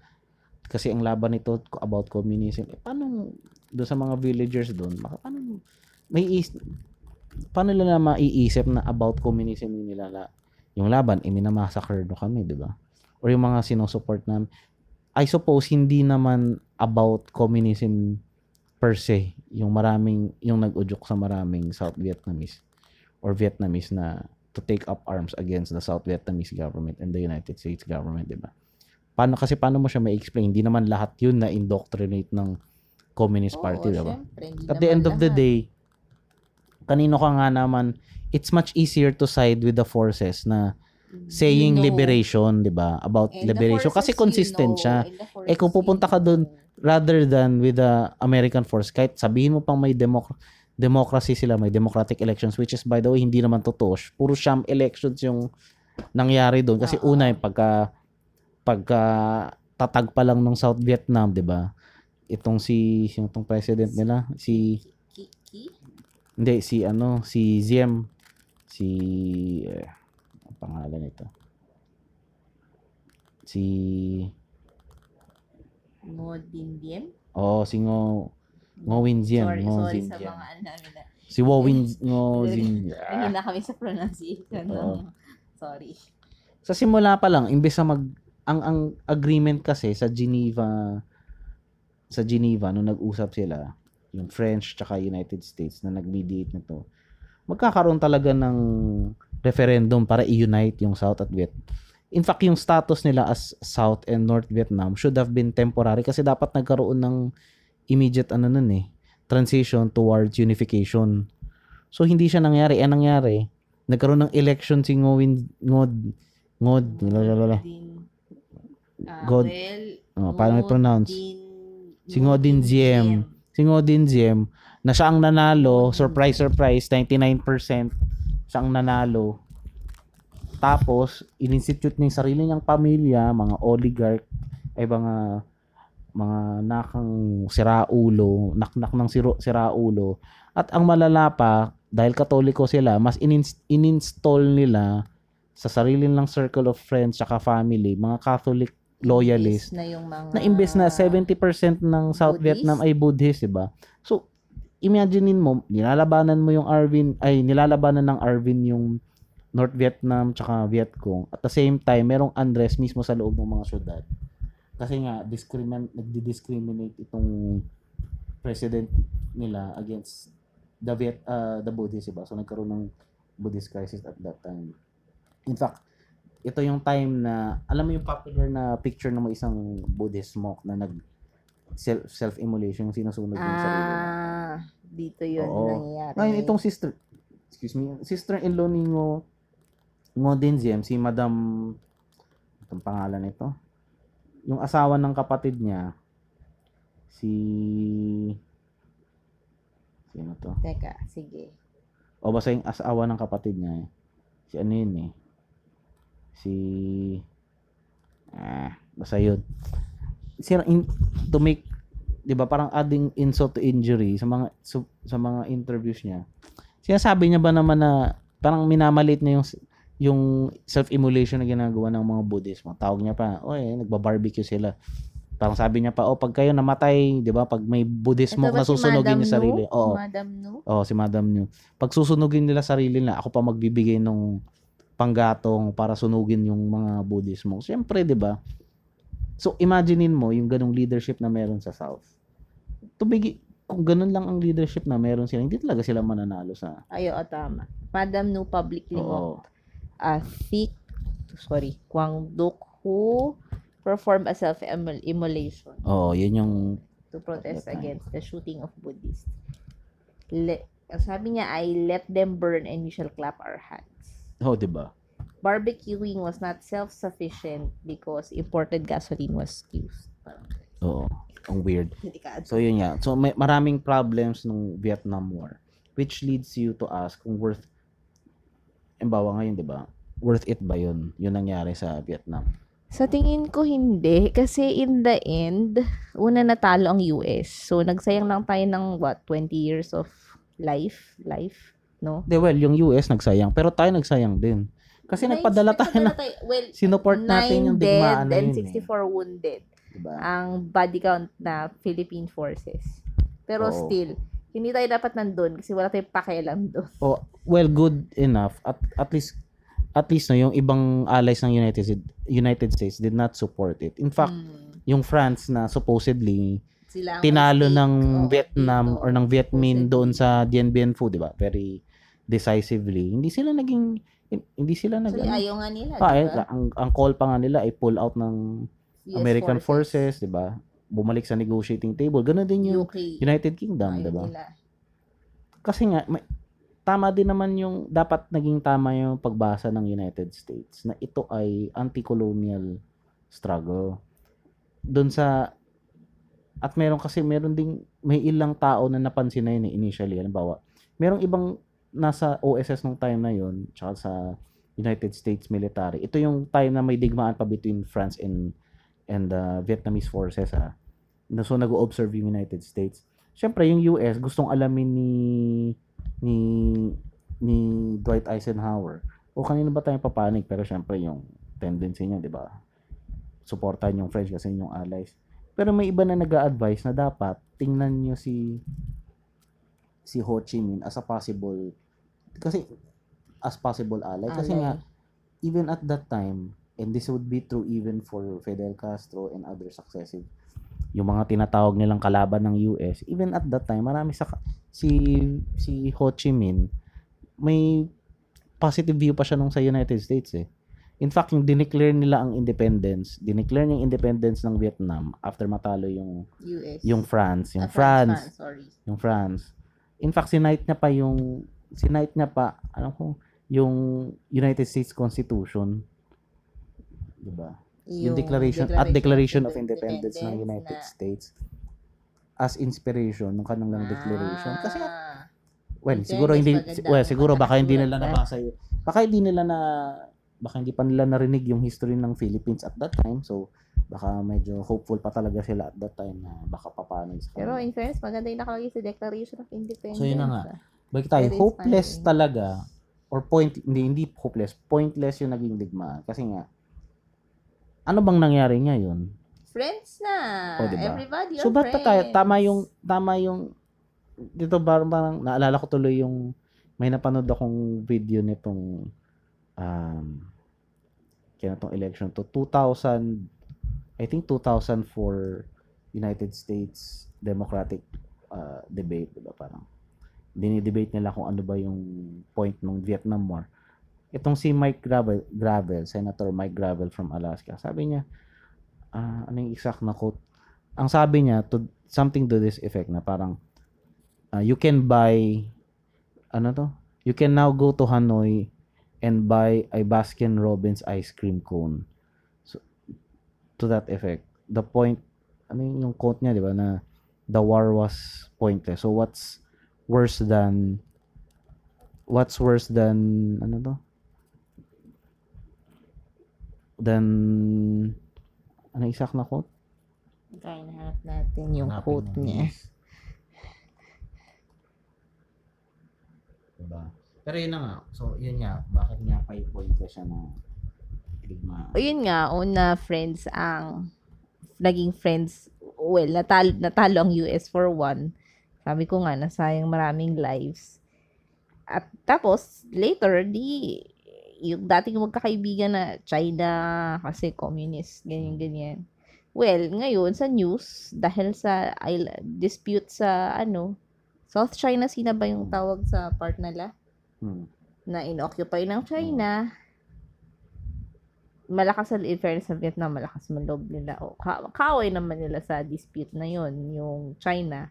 Kasi ang laban nito about communism. Eh, paano doon sa mga villagers doon, paano may is, paano nila maiisip na about communism yung nila yung laban, eh, minamassacre do kami, di ba? Or yung mga sinusupport namin. I suppose, hindi naman about communism per se, yung maraming, yung nag-udyok sa maraming South Vietnamese or Vietnamese na to take up arms against the South Vietnamese government and the United States government, di ba? Paano, kasi paano mo siya ma-explain? Hindi naman lahat yun na indoctrinate ng Communist Oo, Party, di ba? At the end of the lahat. day, kanino ka nga naman, it's much easier to side with the forces na saying You know. liberation, 'di ba? About And liberation kasi consistent know, siya. Eh, kung pupunta ka know. Rather than with the American force, kahit sabihin mo pang may democ- democracy sila, may democratic elections which is by the way hindi naman totoo. Puro sham elections yung nangyari doon kasi Oo. una yung pagka pagka tatag pa lang ng South Vietnam, 'di ba? Itong si yung tong president nila, si Ki, ki? hindi, si ano, si Ziem. Si, eh, ang pangalan nito? Si, Ngodindiem? oh, si Ngo, Ngo Win Ziem. Sorry, sorry sa mga ano namin na. Si Wo Win, Ngo Zin. Mahina kami sa pronunciation. Ng- Sorry. Sa simula pa lang, imbes na mag, ang, ang agreement kasi sa Geneva, sa Geneva, nung nag-usap sila, yung French tsaka United States na nag-mediate nito, magkakaroon talaga ng referendum para i-unite yung South at Viet. In fact, yung status nila as South and North Vietnam should have been temporary kasi dapat nagkaroon ng immediate ano nun eh, transition towards unification. So hindi siya nangyari. Ang nangyari, nagkaroon ng election si Ngod Ngod Ngod lalala. Ah, God. Oh, paano i-pronounce? Si Ngodin Ziem. Si Ngodin Ziem na siya ang nanalo, surprise surprise, 99% siya ang nanalo. Tapos, in-institute niya yung sarili niyang pamilya, mga oligarch, ay mga mga nakang siraulo, naknak ng siro, siraulo. At ang malala pa, dahil katoliko sila, mas in- in-install nila sa sarili nilang circle of friends tsaka family, mga Catholic loyalists, na yung mga na imbes na 70% ng South Buddhist? Vietnam ay Buddhist, 'di ba? So, imaginein mo, nilalabanan mo yung Arvin, ay nilalabanan ng Arvin yung North Vietnam tsaka Vietcong. At the same time, merong unrest mismo sa loob ng mga syudad. Kasi nga, discrimin nagdi-discriminate itong president nila against the Viet, uh, the Buddhist, diba? So, nagkaroon ng Buddhist crisis at that time. In fact, ito yung time na, alam mo yung popular na picture ng isang Buddhist monk na nag self, self-immolation, yung sinusunog yung sarili. Ah, dito yun Oo. nangyayari. Ngayon, itong sister, excuse me, sister-in-law ni Ngo, Ngo Dingziem, si Madam, itong pangalan nito, yung asawa ng kapatid niya, si, sino to? Teka, sige. O basta yung asawa ng kapatid niya, eh. si ano yun eh, si, ah, basta yun. Sira, in, to make, di ba, parang adding insult to injury sa mga, sa, sa mga interviews niya. Sinasabi niya ba naman na, parang minamalit na yung, yung self-immolation na ginagawa ng mga Buddhismo. Tawag niya pa, oh eh, nagba-barbecue sila. Parang sabi niya pa, oh, pag kayo namatay, di ba, pag may Buddhismo Ito ba na si susunugin yung sarili. Nu? Oo. Madam Nu? Oh, si Madam New. Pag susunugin nila sarili nila, ako pa magbibigay ng panggatong para sunugin yung mga Buddhismo. Siyempre, 'di ba? So, imaginein mo yung ganong leadership na meron sa South. Tubigi, kung ganun lang ang leadership na meron sila, hindi talaga sila mananalo sa Ay, oo, tama. Madam Nu publicly Oo. mocked a thick, sorry, Kwang Duk who performed a self-immolation Oo, yun yung to protest against the shooting of Buddhists. Le- sabi niya ay, let them burn and we shall clap our hands. oh, 'di ba? Barbecuing was not self-sufficient because imported gasoline was used. Parang, Oo. Ang weird. So yun nga. So may maraming problems ng Vietnam War which leads you to ask kung worth Embawa ngayon, 'di ba? Worth it ba 'yun? 'Yun nangyari sa Vietnam. Sa tingin ko hindi kasi in the end una natalo ang US. So nagsayang lang tayo ng what 20 years of life, life, no? De, well, yung US nagsayang, pero tayo nagsayang din. Kasi Nice, nagpadala tayo na, tayo, well, sinuport natin yung nine digmaan dead na and yun. 64 wounded. Eh. Diba? Ang body count na Philippine forces. Pero Oo. still, hindi tayo dapat nandun kasi wala tayong pakialam doon. Oh, well, good enough. At, at least, at least no, yung ibang allies ng United States, United States did not support it. In fact, Hmm. yung France na supposedly Sila tinalo ng Vietnam or ng Viet Minh Supposedly. doon sa Dien Bien Phu, 'di ba? Very decisively. Hindi sila naging hindi sila nag Actually, ano, ayaw nga nila, Ah, eh, diba? ang, ang call pa nga nila ay pull out ng US American forces, 'di ba? Bumalik sa negotiating table. Ganun din yung UK. United Kingdom, 'di ba? Kasi nga may, tama din naman yung dapat naging tama yung pagbasa ng United States na ito ay anti-colonial struggle. Doon sa at meron kasi meron ding may ilang tao na napansin na yun eh, initially halimbawa merong ibang nasa OSS nung time na yun tsaka sa United States military ito yung time na may digmaan pa between France and and the Vietnamese forces ha na so nag-observe yung United States. Syempre yung US gustong alamin ni ni ni Dwight Eisenhower o kanino ba tayo papanig pero syempre yung tendency niya di ba? Suportahan yung French kasi yung allies. Pero may iba na nag-a-advise na dapat tingnan nyo si si Ho Chi Minh as a possible kasi as possible ally. Kasi Ally. nga even at that time and this would be true even for Fidel Castro and other successive yung mga tinatawag nilang kalaban ng US even at that time marami sa si si Ho Chi Minh may positive view pa siya nung sa United States eh In fact, yung dineclare nila ang independence, dineclare niya yung independence ng Vietnam after matalo yung US. yung France, yung Ah, France, France, sorry. yung France. In fact, sinight niya pa yung sinight niya pa, ano ko, yung United States Constitution. 'Di ba? Yung, declaration, at Declaration of Independence, ng United na- States as inspiration ng kanilang declaration. Kasi Ah. well, siguro hindi maganda well, siguro baka hindi nila nabasa yun. Baka hindi nila na baka hindi pa nila narinig yung history ng Philippines at that time. So baka medyo hopeful pa talaga sila at that time na baka papaano sa Pero in fairness, maganda yung nakalagay sa Declaration of Independence. So, yun na nga. ah. Balik tayo, hopeless talaga or point hindi hindi hopeless, pointless yung naging digmaan kasi nga ano bang nangyari ngayon? Friends na. Oh, diba? Everybody So are ba't pa tayo friends. tama yung tama yung dito parang, parang naalala ko tuloy yung may napanood akong video nitong um, kaya tong election to 2000 I think 2004 United States Democratic uh, debate, diba? Parang dinidebate nila kung ano ba yung point ng Vietnam War. Itong si Mike Gravel, Gravel, Senator Mike Gravel from Alaska, sabi niya, ah, ano yung exact na quote? Ang sabi niya, to, something to this effect na parang, ah, you can buy, ano to? You can now go to Hanoi and buy a Baskin Robbins ice cream cone. So, to that effect. The point, ano yung quote niya, di ba, na the war was pointless. So, what's worse than, what's worse than, ano to? Than, ano yung exact na quote? Kaya nahanap natin yung Hanapin quote mo, niya. Diba? Pero yun na nga. So, yun nga. Bakit nga pa point ko siya na digma? O yun nga, una friends ang naging friends, well, natalo, natalo ang US for one. Sabi ko nga, nasayang maraming lives. At tapos, later, di, yung dating magkakaibigan na China, kasi communist, ganyan-ganyan. Well, ngayon, sa news, dahil sa island, dispute sa, ano, South China Sea na ba yung tawag sa part nila? Hmm. na inoccupy ng China, malakas ang in fairness sa Vietnam, malakas man loob nila. O, ka- kaaway naman nila sa dispute na yon yung China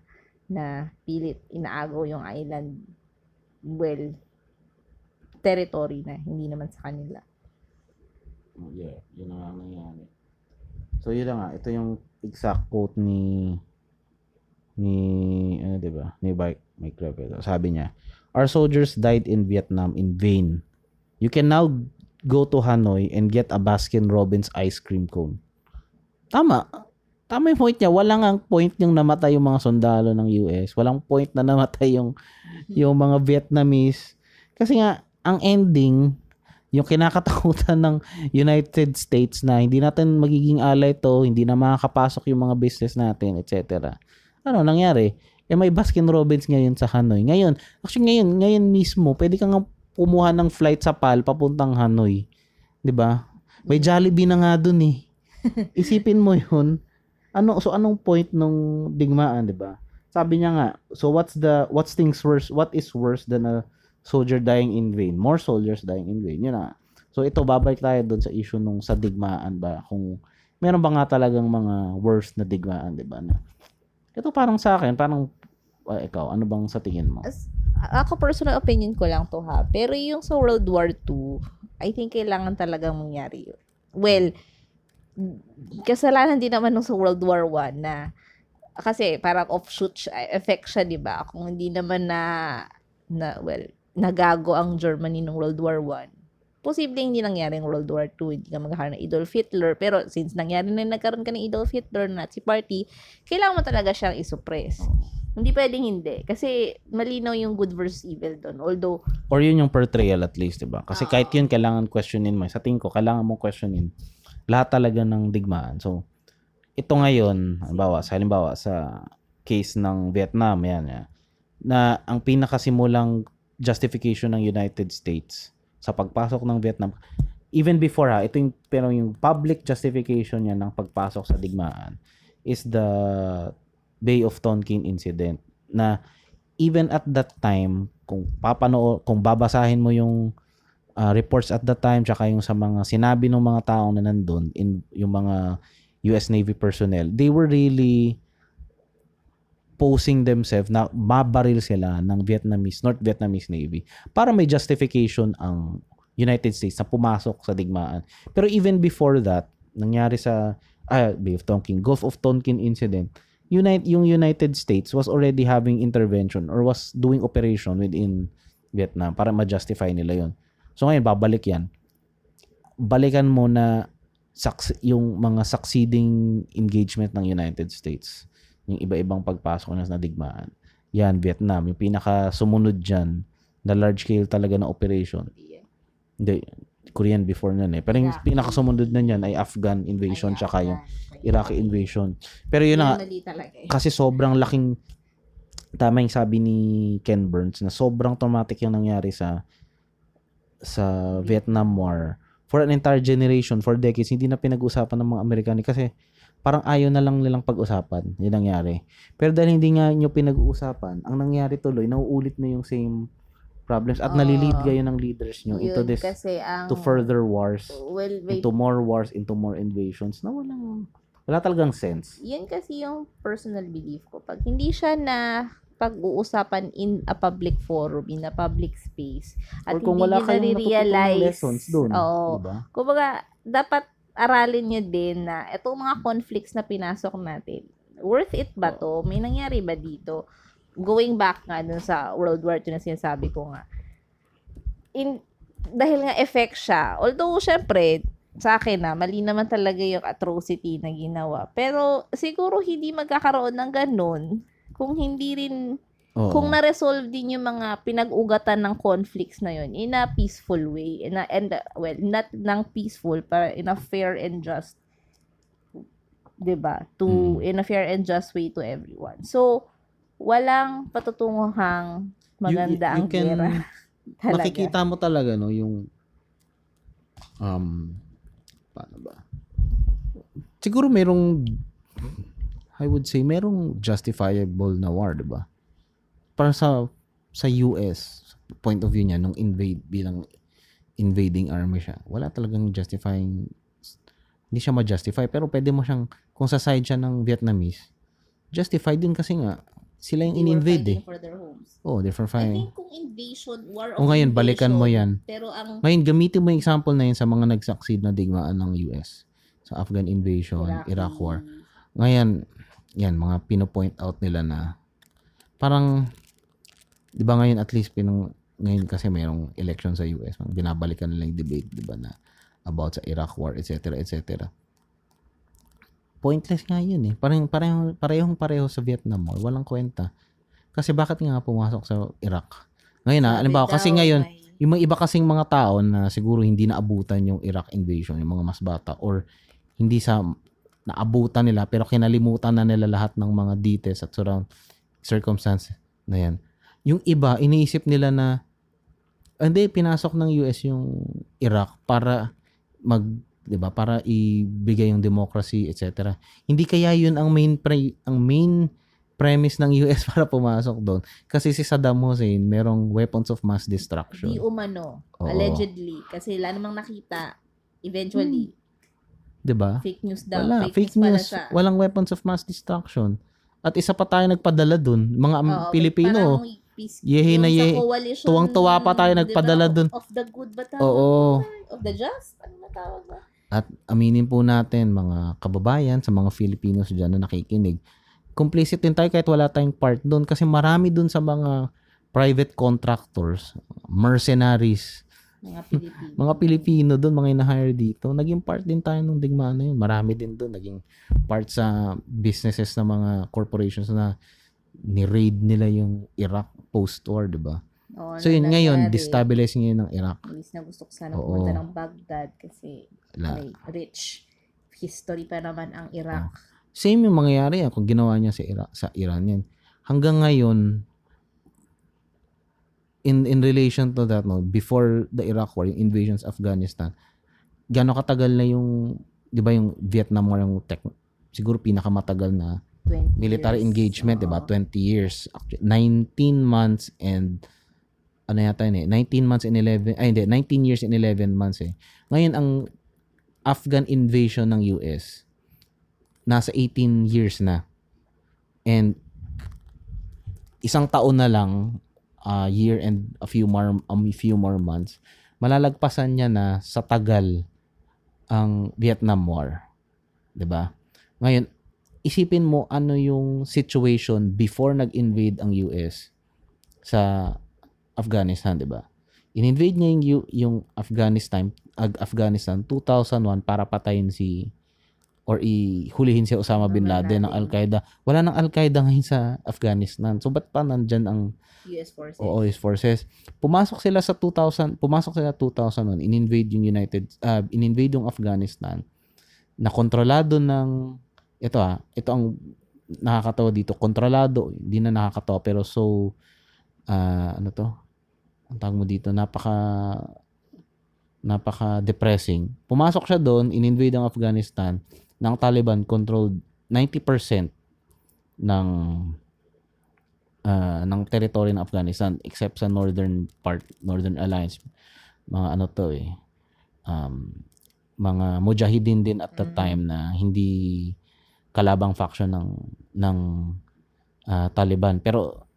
na pilit inaagaw yung island well territory na hindi naman sa kanila. Oh, Yeah, yun ang nangyari. So, yun na nga. Ito yung exact quote ni ni ano 'di ba? Ni Mike Mike. Sabi niya, "Our soldiers died in Vietnam in vain. You can now go to Hanoi and get a Baskin Robbins ice cream cone." Tama. Tama yung point niya. Walang ang point yung namatay yung mga sundalo ng US. Walang point na namatay yung yung mga Vietnamese. Kasi nga, ang ending, yung kinakatakutan ng United States na hindi natin magiging ally to, hindi na makakapasok yung mga business natin, etc. Ano nangyari? Eh may Baskin Robbins ngayon sa Hanoi. Ngayon, actually ngayon, ngayon mismo, pwede kang kumuha ng flight sa PAL papuntang Hanoi. 'Di ba? May Jollibee na nga dun eh. Isipin mo 'yun. Ano so anong point nung digmaan, 'di ba? Sabi niya nga, so what's the what's things worse? What is worse than a soldier dying in vain? More soldiers dying in vain. Yun na. So ito babalik tayo doon sa issue nung sa digmaan ba kung meron ba nga talagang mga worse na digmaan, 'di ba? Na, ito parang sa akin, parang ah, ikaw, ano bang sa tingin mo? As, ako personal opinion ko lang to ha. Pero yung sa World War II, I think kailangan talagang mangyari yun. Well, kasalanan din naman nung sa World War I na kasi parang offshoot siya, effect siya, di ba? Kung hindi naman na, na well, nagago ang Germany nung World War I, posible hindi nangyari ang World War II, hindi ka magkakaroon ng Adolf Hitler, pero since nangyari na nagkaroon ka ng Adolf Hitler, Nazi Party, kailangan mo talaga siyang isuppress. Hindi pwedeng hindi. Kasi malinaw yung good versus evil doon. Although, Or yun yung portrayal at least, 'di ba? Kasi kahit yun kailangan questionin mo. Sa tingin ko kailangan mong questionin lahat talaga ng digmaan. So ito ngayon, halimbawa, sa halimbawa sa case ng Vietnam, yan, yan na ang pinakasimulang justification ng United States sa pagpasok ng Vietnam. Even before ha, ito yung pero yung public justification niya ng pagpasok sa digmaan is the Bay of Tonkin incident na even at that time kung papano kung babasahin mo yung uh, reports at that time tsaka yung sa mga sinabi ng mga tao na nandun in yung mga US Navy personnel they were really posing themselves na mabaril sila ng Vietnamese North Vietnamese Navy para may justification ang United States na pumasok sa digmaan pero even before that nangyari sa ah, Bay of Tonkin Gulf of Tonkin incident Unite, yung United States was already having intervention or was doing operation within Vietnam para ma-justify nila yon. So ngayon, babalik yan. Balikan mo na yung mga succeeding engagement ng United States. Yung iba-ibang pagpasok na digmaan. Yan, Vietnam. Yung pinaka sumunod dyan na large scale talaga na operation. Hindi, Korean before nun eh. Pero yung Iraqi. pinaka sumunod na yan ay Afghan invasion tsaka yung Iraqi invasion. Pero yun na, eh. kasi sobrang laking tama yung sabi ni Ken Burns na sobrang traumatic yung nangyari sa sa Vietnam War for an entire generation, for decades, hindi na pinag-usapan ng mga Amerikano kasi parang ayaw na lang nilang pag-usapan. Yun nangyari. Pero dahil hindi nga nyo pinag-uusapan, ang nangyari tuloy, nauulit na yung same problems at Oo. nalilid kayo ng leaders nyo into Yun, this, kasi ang... to further wars, Well, wait, into more wars, into more invasions na walang, wala talagang sense. yan kasi yung personal belief ko. Pag hindi siya na pag-uusapan in a public forum, in a public space, at Or kung hindi wala kayong natututong nare-realize, lessons doon. Oo. Diba? Kumbaga, dapat aralin nyo din na itong mga conflicts na pinasok natin, worth it ba to? May nangyari ba dito? Going back nga dun sa World War II na sinasabi ko nga, in, dahil nga effect siya, although syempre, sa akin na, mali naman talaga yung atrocity na ginawa. Pero siguro hindi magkakaroon ng ganun kung hindi rin Oo. kung na-resolve din yung mga pinag-ugatan ng conflicts na yun in a peaceful way in a, and uh, well not ng peaceful para in a fair and just 'di ba to Mm. in a fair and just way to everyone so walang patutunguhang maganda you, you ang can, gera talaga makikita mo talaga no yung um paano ba siguro merong I would say merong justifiable na war, 'di ba? Para sa sa US point of view niya nung invade bilang invading army siya. Wala talagang justifying hindi siya ma-justify pero pwede mo siyang kung sa side siya ng Vietnamese justify din kasi nga sila yung in-invade eh. for their homes Oh, different I fighting. think kung invasion war O of ngayon, balikan mo invasion, yan. pero ang Ngayon, gamitin mo yung example na yun sa mga nag-succeed na digmaan ng US. Sa Afghan invasion, Iraqi- Iraq War. Ngayon, yan, mga pino-point out nila na parang, di ba ngayon at least pinong, ngayon kasi mayroong election sa US, binabalikan nila yung debate, di ba, na about sa Iraq War, etc., etc. Pointless nga yun eh. Parang, parehong, parehong pareho sa Vietnam War. Walang kwenta. Kasi bakit nga pumasok sa Iraq? Ngayon na, Sabi alam ba, kasi ngayon, yung mga iba kasing mga tao na siguro hindi naabutan yung Iraq invasion, yung mga mas bata, or hindi sa naabutan nila, pero kinalimutan na nila lahat ng mga details at surround circumstances na yan. Yung iba, iniisip nila na, "Ah, hindi, pinasok ng US yung Iraq para mag, di ba, para ibigay yung democracy, etc. Hindi kaya yun ang main, pre, ang main premise ng US para pumasok doon. Kasi si Saddam Hussein, merong weapons of mass destruction. Di umano. Oo. Allegedly. Kasi wala namang nakita. Eventually. 'di ba? Fake news daw. Hmm. Wala, fake, fake news. siya. Walang weapons of mass destruction. At isa pa tayo nagpadala dun. Mga um, Oo, Pilipino. parang peace- yehe na yehe. coalition, Tuwang-tuwa pa tayo nagpadala dun. Of the good ba tawag? Oo. Of the just? Ano na tawag ba? At aminin po natin mga kababayan sa mga Filipinos dyan na nakikinig. Complicit din tayo kahit wala tayong part doon kasi marami doon sa mga private contractors, mercenaries, Mga Pilipino. mga Pilipino doon, mga ina-hire dito. Naging part din tayo ng digmaan na yun. Marami din doon. Naging part sa businesses ng mga corporations na ni-raid nila yung Iraq post-war, di ba? Oo, So yun ngayon, destabilizing yun ng Iraq. Imbis na gusto ko sana Oo. pumunta ng Baghdad kasi La, may rich history pa naman ang Iraq. same yung mangyayari yan kung ginawa niya sa Iraq, sa Iran yan. Hanggang ngayon, in in relation to that, no, before the Iraq War, yung invasions of Afghanistan, gano'ng katagal na yung, di ba yung Vietnam War, yung tech, siguro pinakamatagal na 20 military years. engagement, di ba? Oo. 20 years. Actually, 19 months and ano yata yun eh, 19 months and 11, ay hindi, 19 years and 11 months eh. Ngayon, ang Afghan invasion ng US, nasa 18 years na. And isang taon na lang, a year and a few more, a few more months, malalagpasan niya na sa tagal ang Vietnam War. 'Di ba? Ngayon, isipin mo ano yung situation before nag-invade ang US sa Afghanistan, 'di ba? In-invade niya yung, yung Afghanistan, Ag- Afghanistan 2001 para patayin si or ihulihin si Osama bin Laden ng. Al-Qaeda. Wala nang Al-Qaeda ngayon sa Afghanistan. So ba't pa nandyan ang US forces. OOS forces? Pumasok sila sa 2000, pumasok sila 2001, in-invade yung United, uh, in-invade yung Afghanistan na kontrolado ng ito ah, ito ang nakakatawa dito, kontrolado, hindi na nakakatawa pero so ah, ano to? Ang tawag mo dito, napaka napaka-depressing. Pumasok siya doon, in-invade ang Afghanistan, ng Taliban controlled 90% ng ah, ng territory ng Afghanistan except sa northern part, Northern Alliance. Mga ano to eh. Um, mga mujahidin din at the time na hindi kalabang faction ng ng ah, Taliban. Pero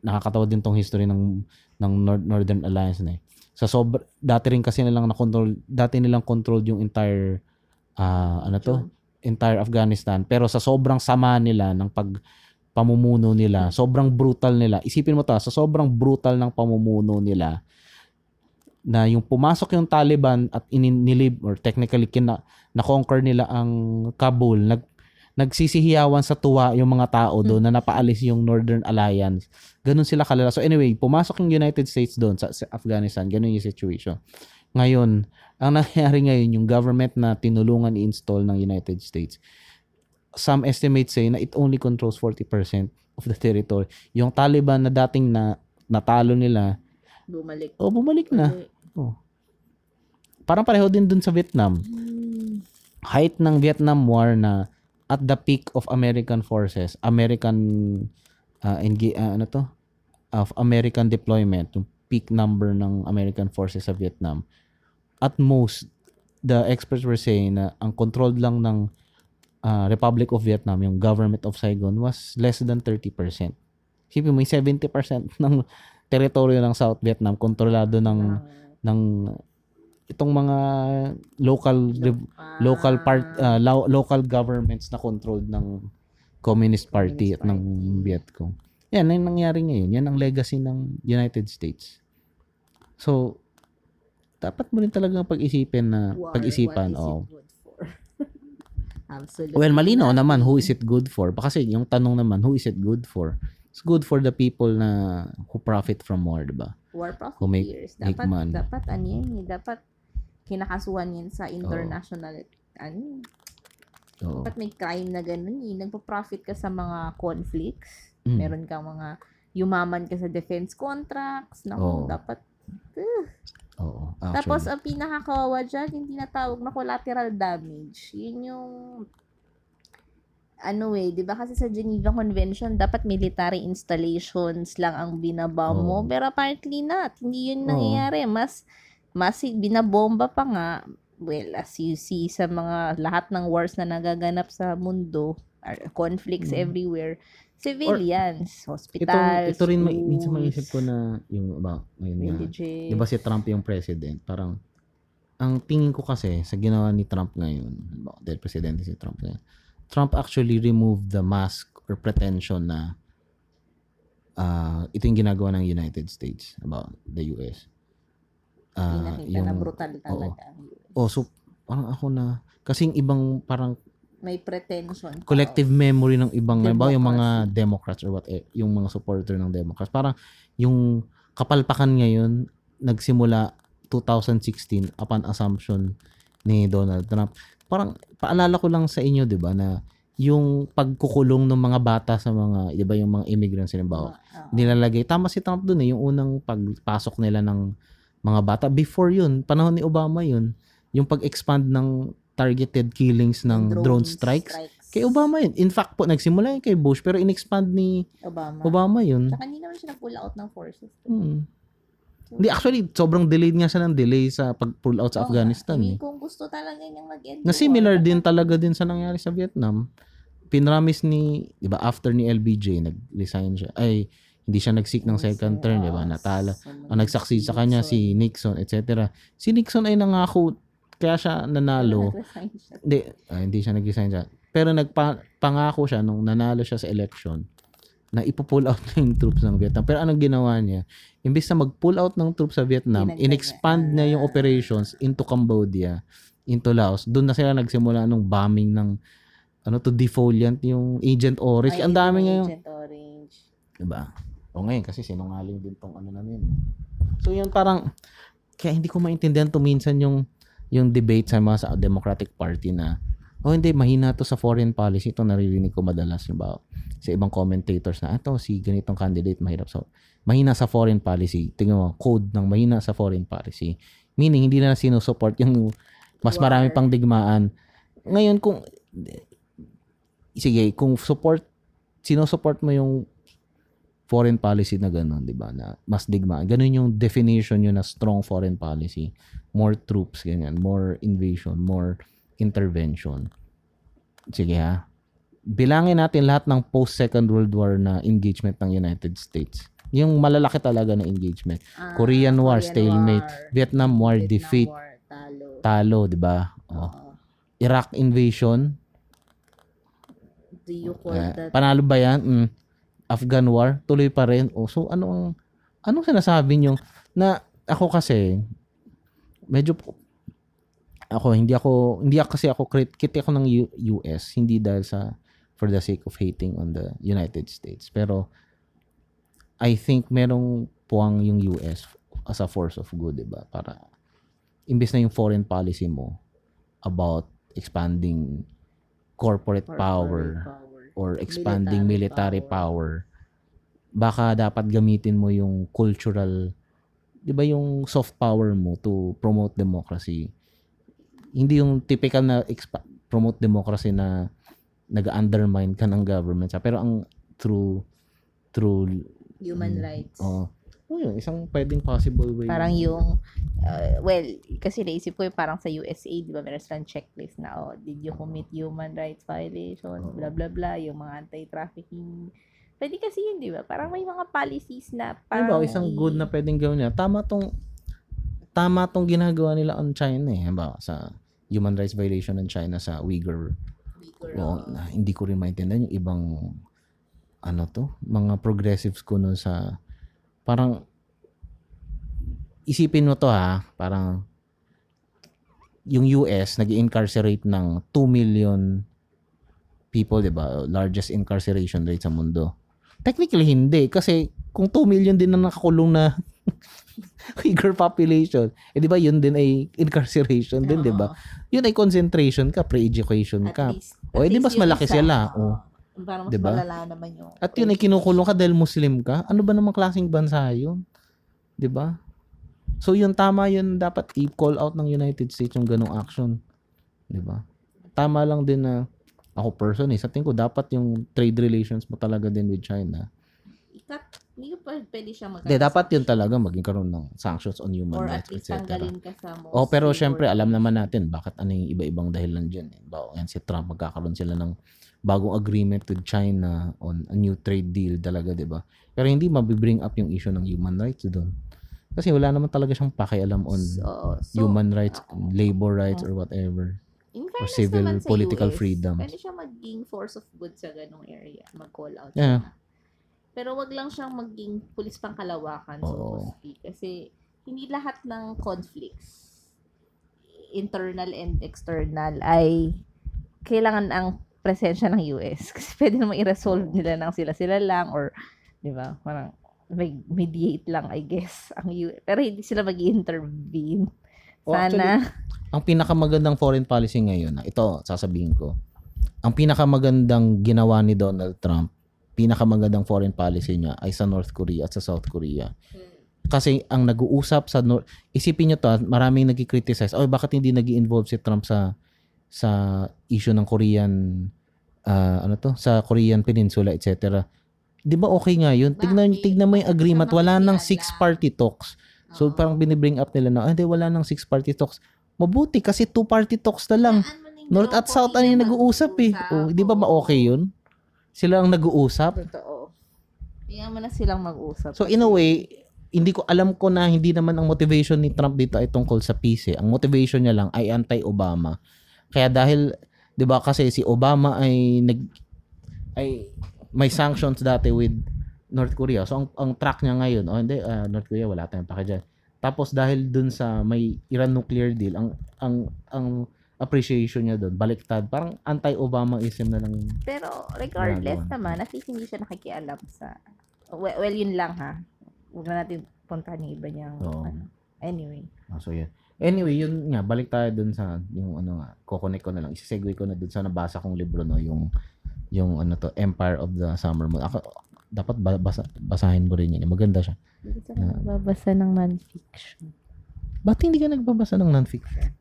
nakakatawa din tong history ng ng Nor- Northern Alliance na eh. Sa sobra, dati rin kasi nilang na control, dati nilang controlled yung entire ah, ano to? Entire Afghanistan. Pero sa sobrang sama nila ng pag pamumuno nila, sobrang brutal nila. Isipin mo to, ah, sa sobrang brutal ng pamumuno nila, na yung pumasok yung Taliban at ininilib or technically kina, na-conquer nila ang Kabul, nag nagsisihiyawan sa tuwa yung mga tao doon na napaalis yung Northern Alliance. Ganun sila kalala. So anyway, pumasok yung United States doon sa, sa Afghanistan. Ganun yung situation. Ngayon, ang nangyayari ngayon, yung government na tinulungan i-install ng United States, some estimates say na it only controls 40% of the territory. Yung Taliban na dating na natalo nila, Bumalik. oh, bumalik na. Ulit. Oh. Parang pareho din dun sa Vietnam. Hmm. Height ng Vietnam War na at the peak of American forces, American uh, enga- ah, ano to? Of American deployment, yung peak number ng American forces sa Vietnam. At most, the experts were saying na ang controlled lang ng ah, Republic of Vietnam, yung government of Saigon, was less than 30%. Sipin mo, yung 70% ng teritoryo ng South Vietnam kontrolado ng ng itong mga local rev- local part uh, lo- local governments na controlled ng Communist Party at ng Vietcong. Yan ang nangyari ngayon. Yan ang legacy ng United States. So dapat mo rin talagang pag-isipin na War, pag-isipan oh. Absolutely. Well, malinaw not. naman who is it good for? Kasi yung tanong naman, who is it good for? It's good for the people na who profit from war, diba? War Who make- profiteers. make Dapat, money. dapat ano yan eh. Dapat kinakasuhan yan sa international ano Oo. dapat may crime na ganun eh. Nagpo-profit ka sa mga conflicts. Mm. Meron kang mga yumaman ka sa defense contracts. Naku, Oo. dapat. Oo. Tapos, ang pinakakawawa dyan, yung tinatawag na collateral damage. Yun yung ano eh, 'di ba kasi sa Geneva Convention dapat military installations lang ang binabomb mo, Oo. pero apparently not. Hindi 'yun nangyayari. Mas mas binabomba pa nga well as you see sa mga lahat ng wars na nagaganap sa mundo, conflicts Mm. everywhere. Civilians, ito, hospitals, ito rin may, minsan maisip ko na yung about ngayon nga. Di ba si Trump yung president? Parang ang tingin ko kasi sa ginawa ni Trump ngayon, halimbawa, dahil presidente si Trump ngayon, Trump actually removed the mask or pretension na ah ito yung ginagawa ng United States about the US. Ah, Pinakita na brutal talaga. US. oh, so parang ako na kasi yung ibang parang May pretension. collective memory ng ibang halimbawa yung mga. Democrats or what eh, yung mga supporter ng Democrats parang yung kapalpakan ngayon nagsimula 2016 upon assumption ni Donald Trump parang paalala ko lang sa inyo 'di ba na yung pagkukulong ng mga bata sa mga 'di ba yung mga immigrants halimbawa Oo. nilalagay tama si Trump doon eh yung unang pagpasok nila ng mga bata before yun panahon ni Obama yun yung pag-expand ng targeted killings ng drone, strikes Kay Obama yun. In fact po, nagsimula yun kay Bush, pero in-expand ni Obama. Obama yun. Tsaka hindi naman siya nag-pull out ng forces. Hmm. Hindi, actually, sobrang delayed nga siya ng delay sa pag-pull out sa Oo Afghanistan. I mean, eh. kung gusto talaga niyang mag-end Na similar din talaga din sa nangyari sa Vietnam. Pinramis ni, di ba, after ni LBJ, nag-resign siya. Ay, hindi siya nag-seek ng second term, di ba? Natala. Ang nagsucceed sa kanya si Nixon, etc. Si Nixon ay nangako, kaya siya nanalo. Hindi, ah, hindi siya nag-resign siya. Pero nagpangako siya nung nanalo siya sa election na ipo-pull out na yung troops ng Vietnam. Pero anong ginawa niya? Imbis na mag-pull out ng troops sa Vietnam, in-expand niya. yung operations into Cambodia, into Laos. Doon na sila nagsimula nung bombing ng ano to defoliant yung Agent Orange. Ang dami yung ngayon. Agent Orange. Diba? O ngayon kasi sinungaling din tong ano na yun. So yun parang kaya hindi ko maintindihan to minsan yung yung debate sa mga sa Democratic Party na oh hindi mahina to sa foreign policy ito naririnig ko madalas yung ba sa ibang commentators na ito si ganitong candidate mahirap sa mahina sa foreign policy tingnan mo code ng mahina sa foreign policy Meaning, hindi na sinusupport yung mas marami pang digmaan. Ngayon, kung, sige, kung support, sinusupport mo yung foreign policy na gano'n, di ba, na mas digmaan. Ganun yung definition yun na strong foreign policy. More troops, ganyan. More invasion, more intervention. Sige ha. Bilangin natin lahat ng post-Second World War na engagement ng United States. Yung malalaki talaga na engagement. Ah, Korean War, Korean stalemate. War, Vietnam War, Vietnam defeat. War, talo. Talo, di ba? Oh. Iraq invasion. Do you call Eh, that? panalo ba yan? Mm. Afghan War, tuloy pa rin. Oh, so anong anong sinasabi niyo na ako kasi medyo po- ako hindi ako hindi ako kasi ako crit kiti ako ng US hindi dahil sa for the sake of hating on the United States pero I think merong puwang yung US as a force of good, 'di ba? Para imbes na yung foreign policy mo about expanding corporate, Corporate power power. Or expanding military, Military power. baka dapat gamitin mo yung cultural 'di ba yung soft power mo to promote democracy hindi yung typical na expa- promote democracy na nag-undermine ka ng government pero ang through through Human Mm. rights. oh, oh yun, isang pwedeng possible way Parang yung, uh, well, kasi naisip ko yung parang sa USA, di ba, meron silang checklist na, oh, did you commit human rights violation, blah, blah, blah, yung mga anti-trafficking. Pwede kasi yun, di ba? Parang may mga policies na parang... ba, isang good na pwedeng gawin nila. Tama tong tama tong ginagawa nila on China eh. Halimbawa, sa human rights violation ng China sa Uyghur. Oo, na, hindi ko rin maintindihan yung ibang ano to, mga progressives ko nun sa parang isipin mo to ha, parang yung US nag incarcerate ng 2 million people, 'di ba? Largest incarceration rate sa mundo. Technically hindi kasi kung 2 million din na nakakulong na Uyghur population, eh 'di ba yun din ay incarceration din, 'di ba? Yun ay concentration ka, pre-education At ka. least, O, edi least mas malaki sila, oh. Parang mas Diba? malala naman yung... At yun ay kinukulong ka dahil Muslim ka. Ano ba namang klaseng bansa yun? 'Di ba? So yun tama yun dapat i-call out ng United States yung ganong action. 'Di ba? Tama lang din na ako person eh, sa tingin ko dapat yung trade relations mo talaga din with China. Ikat, hindi pa pwede siya mag- Hindi, dapat yun talaga maging karoon ng sanctions on human Or rights, at least etc. tanggalin ka sa most Oh, pero syempre alam naman natin bakit ano yung iba-ibang dahilan diyan eh. Bawo yan si Trump magkakaroon sila ng bagong agreement with China on a new trade deal talaga, 'di ba? Pero hindi mabibring up yung issue ng human rights doon. Kasi wala naman talaga siyang pakialam on So, so, human rights, oo. labor rights or whatever. In or civil naman sa political US, freedoms. Pwede siya maging force of good sa ganong area. Mag-call out Yeah. siya. Pero wag lang siyang maging pulis pang kalawakan, so to speak. Kasi hindi lahat ng conflicts, internal and external, ay kailangan ang presensya ng US. Kasi pwede naman i-resolve nila ng sila-sila lang or, di ba, parang may mediate lang, I guess, ang US. Pero hindi sila mag intervene Oh, Sana. Ang pinakamagandang foreign policy ngayon, ah, ito sasabihin ko. Ang pinakamagandang ginawa ni Donald Trump, pinakamagandang foreign policy niya ay sa North Korea at sa South Korea. Kasi ang nag-uusap sa North, isipin niyo to, ah, maraming nagki-criticize, "Oh, bakit hindi nag involve si Trump sa sa issue ng Korean ah, ano to, sa Korean Peninsula, etc." 'Di ba okay nga 'yun? Tignan Bakit? tignan mo yung agreement, wala nang six party talks. So Oo. parang binibring up nila na, "Ah, hindi wala nang six party talks." Mabuti kasi two party talks na lang. North at South ano yung nag-uusap eh. Oh, di ba ba Oo. okay yun? Sila ang nag-uusap. Totoo. Kaya mo na silang mag-usap. So in a way, hindi ko alam ko na hindi naman ang motivation ni Trump dito ay tungkol sa peace. eh. Ang motivation niya lang ay anti-Obama. Kaya dahil 'di ba kasi si Obama ay nag ay may sanctions dati with North Korea. So ang, ang track niya ngayon, oh hindi ah, North Korea wala tayong pake dyan. Tapos dahil dun sa may Iran nuclear deal, ang ang ang appreciation niya doon baliktad. Parang anti-Obamaism na lang. Pero regardless naman, at least hindi siya nakikialam sa... Well, well yun lang ha. Huwag na natin puntahan yung iba niyang... Oo. Ano. Anyway. Ah, so yun. Anyway, yun nga, balik tayo dun sa yung ano nga, kukonek ko na lang. Isisegue ko na dun sa nabasa kong libro no, yung yung ano to, Empire of the Summer Moon. Ako, dapat ba- basa, basahin mo rin yun. Maganda siya. Hindi Ah. nagbabasa ng non-fiction. Ba't hindi ka nagbabasa ng non-fiction?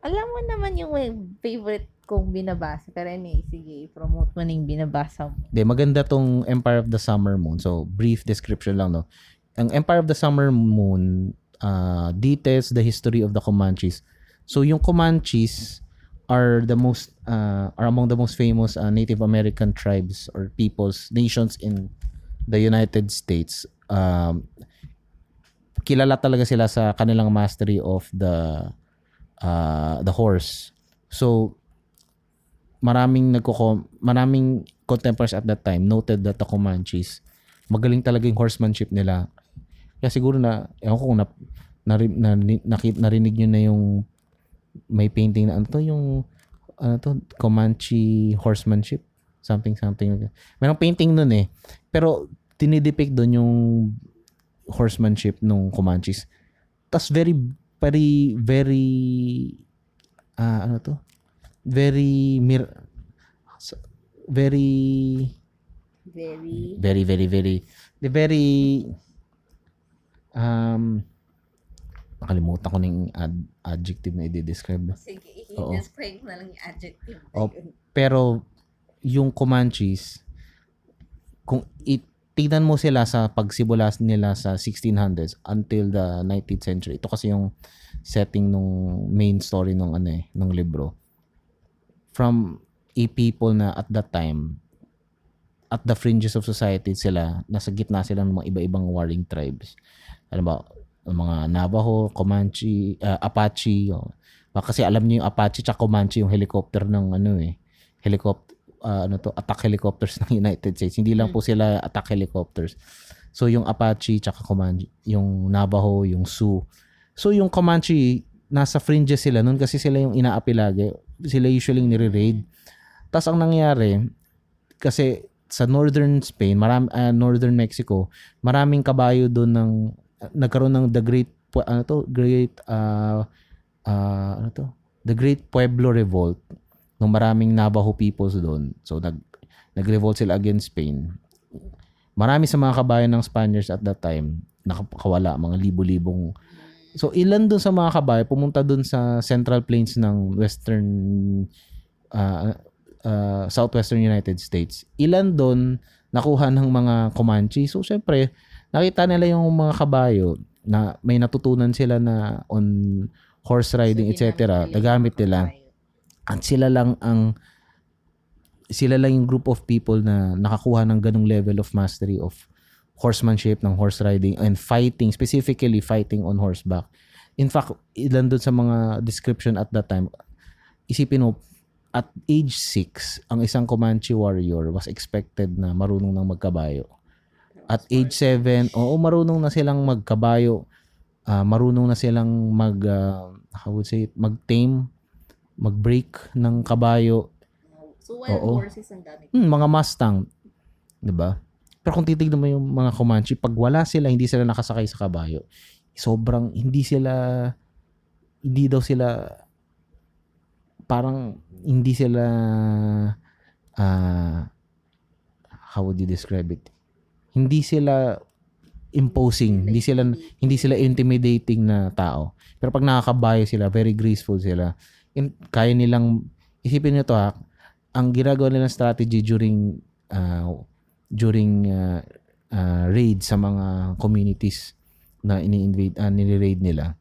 Alam mo naman yung favorite kong binabasa. Pero anyway, sige, promote mo na yung binabasa mo. Hindi, maganda tong Empire of the Summer Moon. So, brief description lang, no? Ang Empire of the Summer Moon uh, details the history of the Comanches. So, yung Comanches are the most, uh, are among the most famous uh, Native American tribes or peoples, nations in the United States. Um, kilala talaga sila sa kanilang mastery of the uh, the horse. So, maraming nagko maraming contemporaries at that time noted that the Comanches magaling talaga yung horsemanship nila. Kaya siguro na ewan ko kung na, nari, na, nakit, narinig nyo na yung may painting na ano to yung ano to Comanche horsemanship? Something something merong painting nun eh. Pero tinidepict doon yung horsemanship nung Comanches. Tas very very very ah ano to? Very mir very Very, very very very the very um nakalimutan ko na yung ad- adjective na i-describe. Sige, i-describe na lang yung adjective. Oh, pero yung Comanches kung itignan mo sila sa pagsimula nila sa 1600s until the 19th century ito kasi yung setting nung main story nung ano eh nung libro. From a people na at that time at the fringes of society sila nasa gitna sila ng mga iba-ibang warring tribes ano ba mga Navajo, Comanche, ah, Apache oh. Baka kasi alam niyo yung Apache at Comanche yung helicopter ng ano eh helicopter ano to attack helicopters ng United States. Hindi lang po sila attack helicopters. So yung Apache tsaka Comanche yung Navajo yung Sioux. So yung Comanche nasa fringes sila noon kasi sila yung inaapi lagi. Sila usually nire-raid. Tas ang nangyari kasi sa northern Spain maram ah, northern Mexico maraming kabayo doon ng nagkaroon ng the great ano to? Great ah ah, ano to? The great Pueblo revolt ng maraming Navajo peoples doon. So nag nag-revolt sila against Spain. Marami sa mga kabayan ng Spaniards at that time nakawala mga libo-libong. So ilan doon sa mga kabayo pumunta doon sa central plains ng western ah, ah, southwestern United States. Ilan doon nakuha ng mga Comanche. So syempre nakita nila yung mga kabayo na may natutunan sila na on horse riding etc. nagamit nila. at sila lang ang sila lang yung group of people na nakakuha ng ganong level of mastery of horsemanship ng horse riding and fighting specifically fighting on horseback. In fact ilan doon sa mga description at that time isipin mo at age 6 ang isang Comanche warrior was expected na marunong nang magkabayo at age 7 oo marunong na silang magkabayo ah, marunong na silang mag ah, how would say it, mag-tame mag-break ng kabayo So, wild Oo. horses ang dami. Hmm, mga Mustang. 'Di ba? Pero kung titignan mo yung mga Comanche, pag wala sila, hindi sila nakasakay sa kabayo. Sobrang, hindi sila, hindi daw sila, parang, hindi sila, ah, how would you describe it? Hindi sila imposing, hindi sila, hindi sila intimidating na tao. Pero pag nakakabayo sila, very graceful sila. In, kaya nilang, isipin nyo to ha, ang ginagawa nilang strategy during uh, during uh, uh, raid sa mga communities na ini-invade uh, nire-raid nila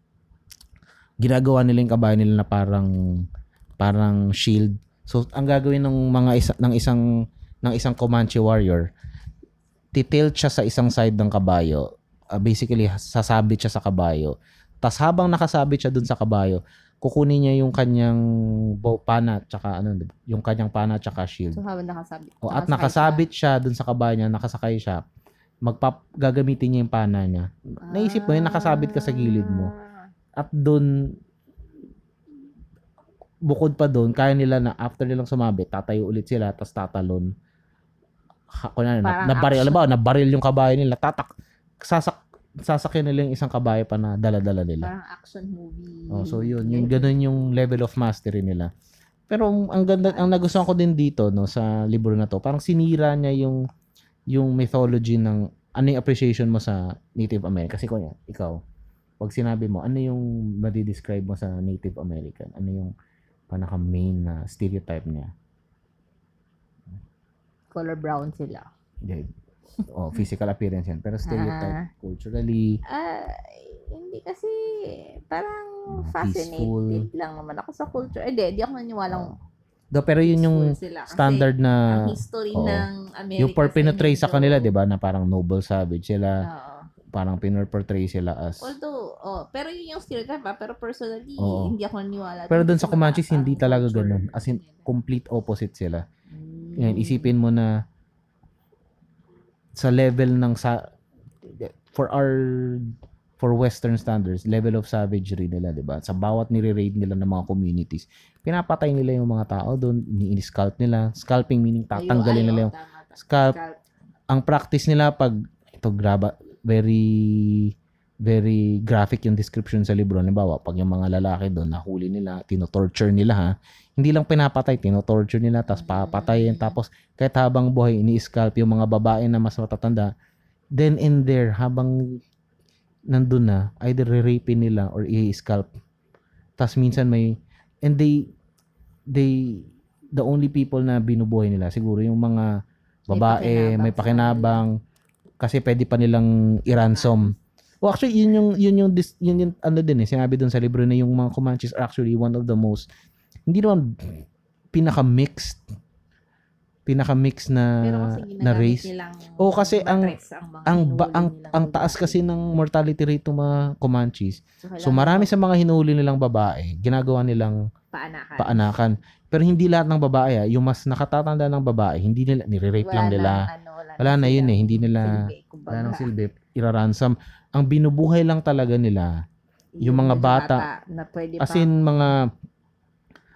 ginagawa nila yung kabayo nila na parang parang shield so ang gagawin ng mga isa, ng isang ng isang Comanche warrior titilt siya sa isang side ng kabayo Uh, basically sasabit siya sa kabayo tas habang nakasabit siya dun sa kabayo kukunin niya yung kanyang bow, pana tsaka ano yung kanyang pana tsaka shield So, habang nakasabit. o, at nakasabit siya dun sa kabayo niya, nakasakay siya, magpap gagamitin niya yung pana niya. Naisip mo yun, nakasabit ka sa gilid mo. At dun, bukod pa dun, kaya nila na after nilang sumabit, tatayo ulit sila, tapos tatalon. Kunwari, na, Parang nabaril, action. alam ba, nabaril yung kabayo nila, tatak, sasak, sasakyan nila yung isang kabayo pa na dala-dala nila. Parang action movie. Oh, so yun, yung ganun yung level of mastery nila. Pero ang ganda, ang nagustuhan ko din dito no sa libro na to, parang sinira niya yung yung mythology ng ano yung appreciation mo sa Native American. Kasi kunya, ikaw, pag sinabi mo, ano yung madi-describe mo sa Native American? Ano yung pinaka-main na stereotype niya? Color brown sila. Yeah. Oh, physical appearance yan. Pero stereotype Ah. culturally, Ah, hindi kasi parang Ah, fascinated peaceful. lang naman ako sa culture. Eh, di, di ako naniwalang do pero yun yung sila. Kasi standard na ang history oo. ng America yung por pinoportray sa kanila, 'di ba, na parang noble savage sila, Oo. parang pinoportray sila as Although, oh, pero yun yung stereotype ha, pero personally, Oo. hindi ako naniniwala. Pero dun dun sa Comanches, hindi talaga ganun. As in, complete opposite sila. Ngayon, isipin mo na sa level ng sa for our for western standards, level of savagery nila, 'di ba? Sa bawat nire-raid nila ng mga communities, pinapatay nila yung mga tao doon, ini-scalp nila. Scalping meaning tatanggalin nila yung. Scalp. Ang practice nila pag ito graba very very graphic yung description sa libro. Halimbawa, pag yung mga lalaki doon, nahuli nila, tinotorture nila ha. Hindi lang pinapatay, tinotorture nila, tapos papatayin. Tapos, kahit habang buhay, ini-scalp yung mga babae na mas matatanda. Then in there, habang nandun na, either re-rape nila or i-scalp. Tapos minsan may, and they, they, the only people na binubuhay nila, siguro yung mga babae, may May pakinabang pakinabang, kasi pwede pa nilang i-ransom. Well, actually, yun yung, yun yung, dis- yun yung, ano din eh, sinabi dun sa libro na yung mga Comanches are actually one of the most, hindi naman pinaka-mixed, pinaka-mixed na, na race. Oo, kasi ang- ang Ang, ba, ang, nilang ang taas kasi ng mortality rate ng mga Comanches. So, kailangan marami sa mga hinuli nilang babae, ginagawa nilang paanakan. paanakan. Pero hindi lahat ng babae, ah, yung mas nakatatanda ng babae, hindi nila, nire-rape lang nila. ano, wala, Wala na yun eh, hindi nila- silbi. Wala nang silbi, iraransam. Ang binubuhay lang talaga nila, yung mga bata, na pwede as in mga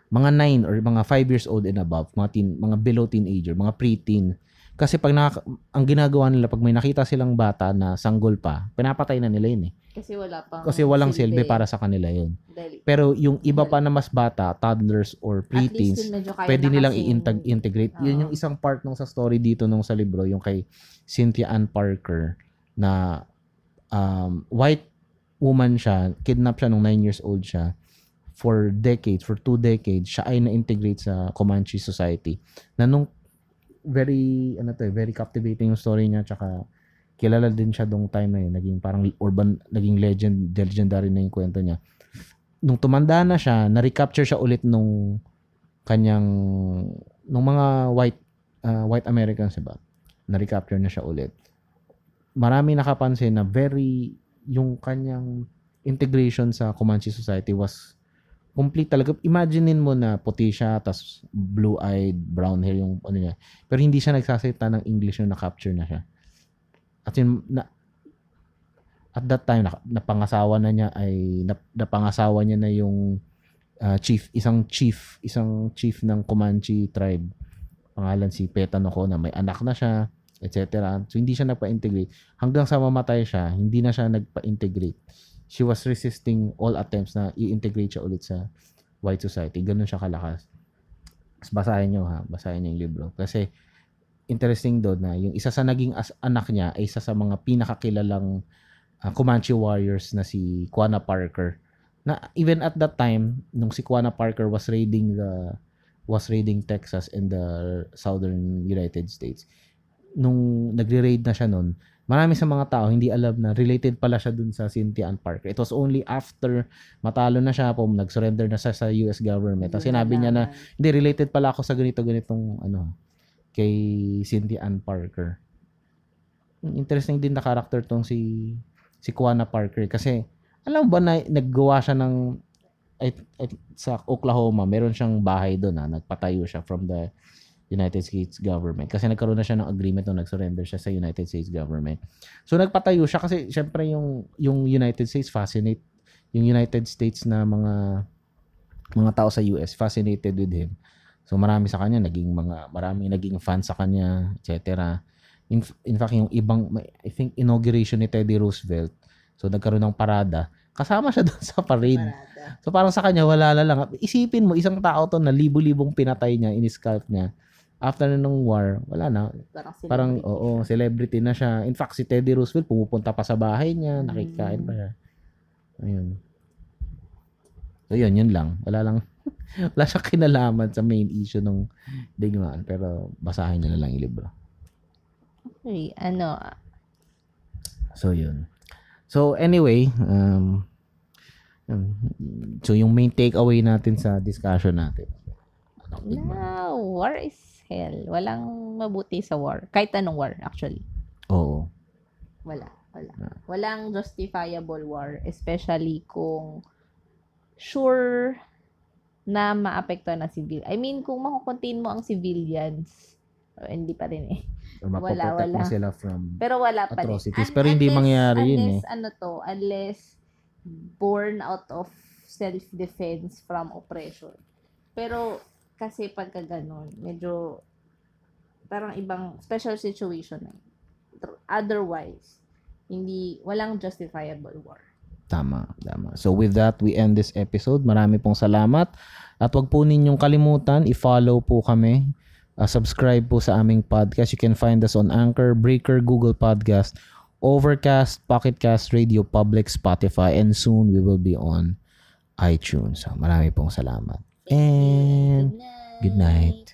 mga 9 or mga 5 years old and above, mga teen, mga below teenager, mga preteen. Kasi pag nakaka- ang ginagawa nila pag may nakita silang bata na sanggol pa, pinapatay na nila yun eh. kasi wala pang Kasi walang silbi para sa kanila yun. Dahil- Pero yung iba pa na mas bata, toddlers or preteens, yun pwede nilang i-integrate. Yun Oo. yung isang part nung sa story dito nung sa libro, yung kay Cynthia Ann Parker na um, white woman siya, kidnap siya nung 9 years old siya for decades, for two decades, siya ay na-integrate sa Comanche society. Na nung very, ano to, eh, very captivating yung story niya, tsaka kilala din siya dong time na yun, naging parang urban, naging legend, legendary na yung kwento niya. Nung tumanda na siya, na-recapture siya ulit nung kanyang, nung mga white, ah, white Americans, diba? Na-recapture na siya ulit. Marami nakapansin na very, yung kanyang integration sa Comanche society was complete talaga. Imaginein mo na puti siya, tas blue-eyed, brown hair yung ano niya. Pero hindi siya nagsasalita ng English nung na-capture na siya. At yun, na, at that time, na, napangasawa na niya ay, nap, napangasawa niya na yung ah, chief, isang chief, isang chief ng Comanche tribe. Pangalan si Petanoko na may anak na siya, etc. So, hindi siya nagpa-integrate. Hanggang sa mamatay siya, hindi na siya nagpa-integrate. She was resisting all attempts na i-integrate siya ulit sa white society. Ganun siya kalakas. Mas basahin nyo ha, basahin nyo yung libro. Kasi, interesting doon na yung isa sa naging as- anak niya ay isa sa mga pinakakilalang ah, Comanche warriors na si Quanah Parker. Na even at that time, nung si Quanah Parker was raiding the was raiding Texas and the southern United States. Nung nagre-raid na siya noon, marami sa mga tao hindi alam na related pala siya dun sa Cynthia Ann Parker. It was only after matalo na siya po, nag-surrender na siya sa US government. Tapos sinabi niya na, hindi, related pala ako sa ganito, ganitong, ano, kay Cynthia Ann Parker. Interesting din na character tong si, si Quanah Parker. Kasi, alam ba na naggawa siya ng, ay, ay- sa Oklahoma, meron siyang bahay doon na nagpatayo siya from the United States government. Kasi nagkaroon na siya ng agreement nung nag-surrender siya sa United States government. So nagpatayo siya kasi syempre yung yung United States fascinate yung United States na mga mga tao sa US fascinated with him. So marami sa kanya naging mga maraming naging fans sa kanya, etc. In, in fact yung ibang I think inauguration ni Teddy Roosevelt. So nagkaroon ng parada. Kasama siya doon sa parade. Parada. So parang sa kanya wala na lang. Isipin mo isang tao to na libo-libong pinatay niya, in-scalp niya. After na nung war, wala na. Parang, Parang celebrity. oo, celebrity na siya. In fact si Teddy Roosevelt pumupunta pa sa bahay niya, Mm. nakikain pa siya. Ayun. So, yun, yun lang. Wala lang, wala siyang kinalaman sa main issue ng digmaan. Pero, basahin niyo na lang yung libro. Okay, ano, So, yun. So, anyway, um, so yung main takeaway natin sa discussion natin. Ano, na war is hell. Walang mabuti sa war. Kahit anong war, actually. Oo. Wala. Wala. Walang justifiable war. Especially kung sure na maapektuhan ng civil. I mean, kung makukontain mo ang civilians, oh, hindi pa rin eh. Or Wala, wala. sila from... Pero wala pa rin. Atrocities. Pero hindi mangyayari yun unless, ano to, unless born out of self-defense from oppression. Pero, kasi pagka ganun, medyo, parang ibang special situation na. Otherwise, hindi, walang justifiable war. Tama, tama. So with that, we end this episode. Marami pong salamat. At wag po ninyong kalimutan, i-follow po kami. Uh, subscribe po sa aming podcast. You can find us on Anchor, Breaker, Google Podcast, Overcast, Pocketcast, Radio Public, Spotify, and soon we will be on iTunes. So marami pong salamat. And good night.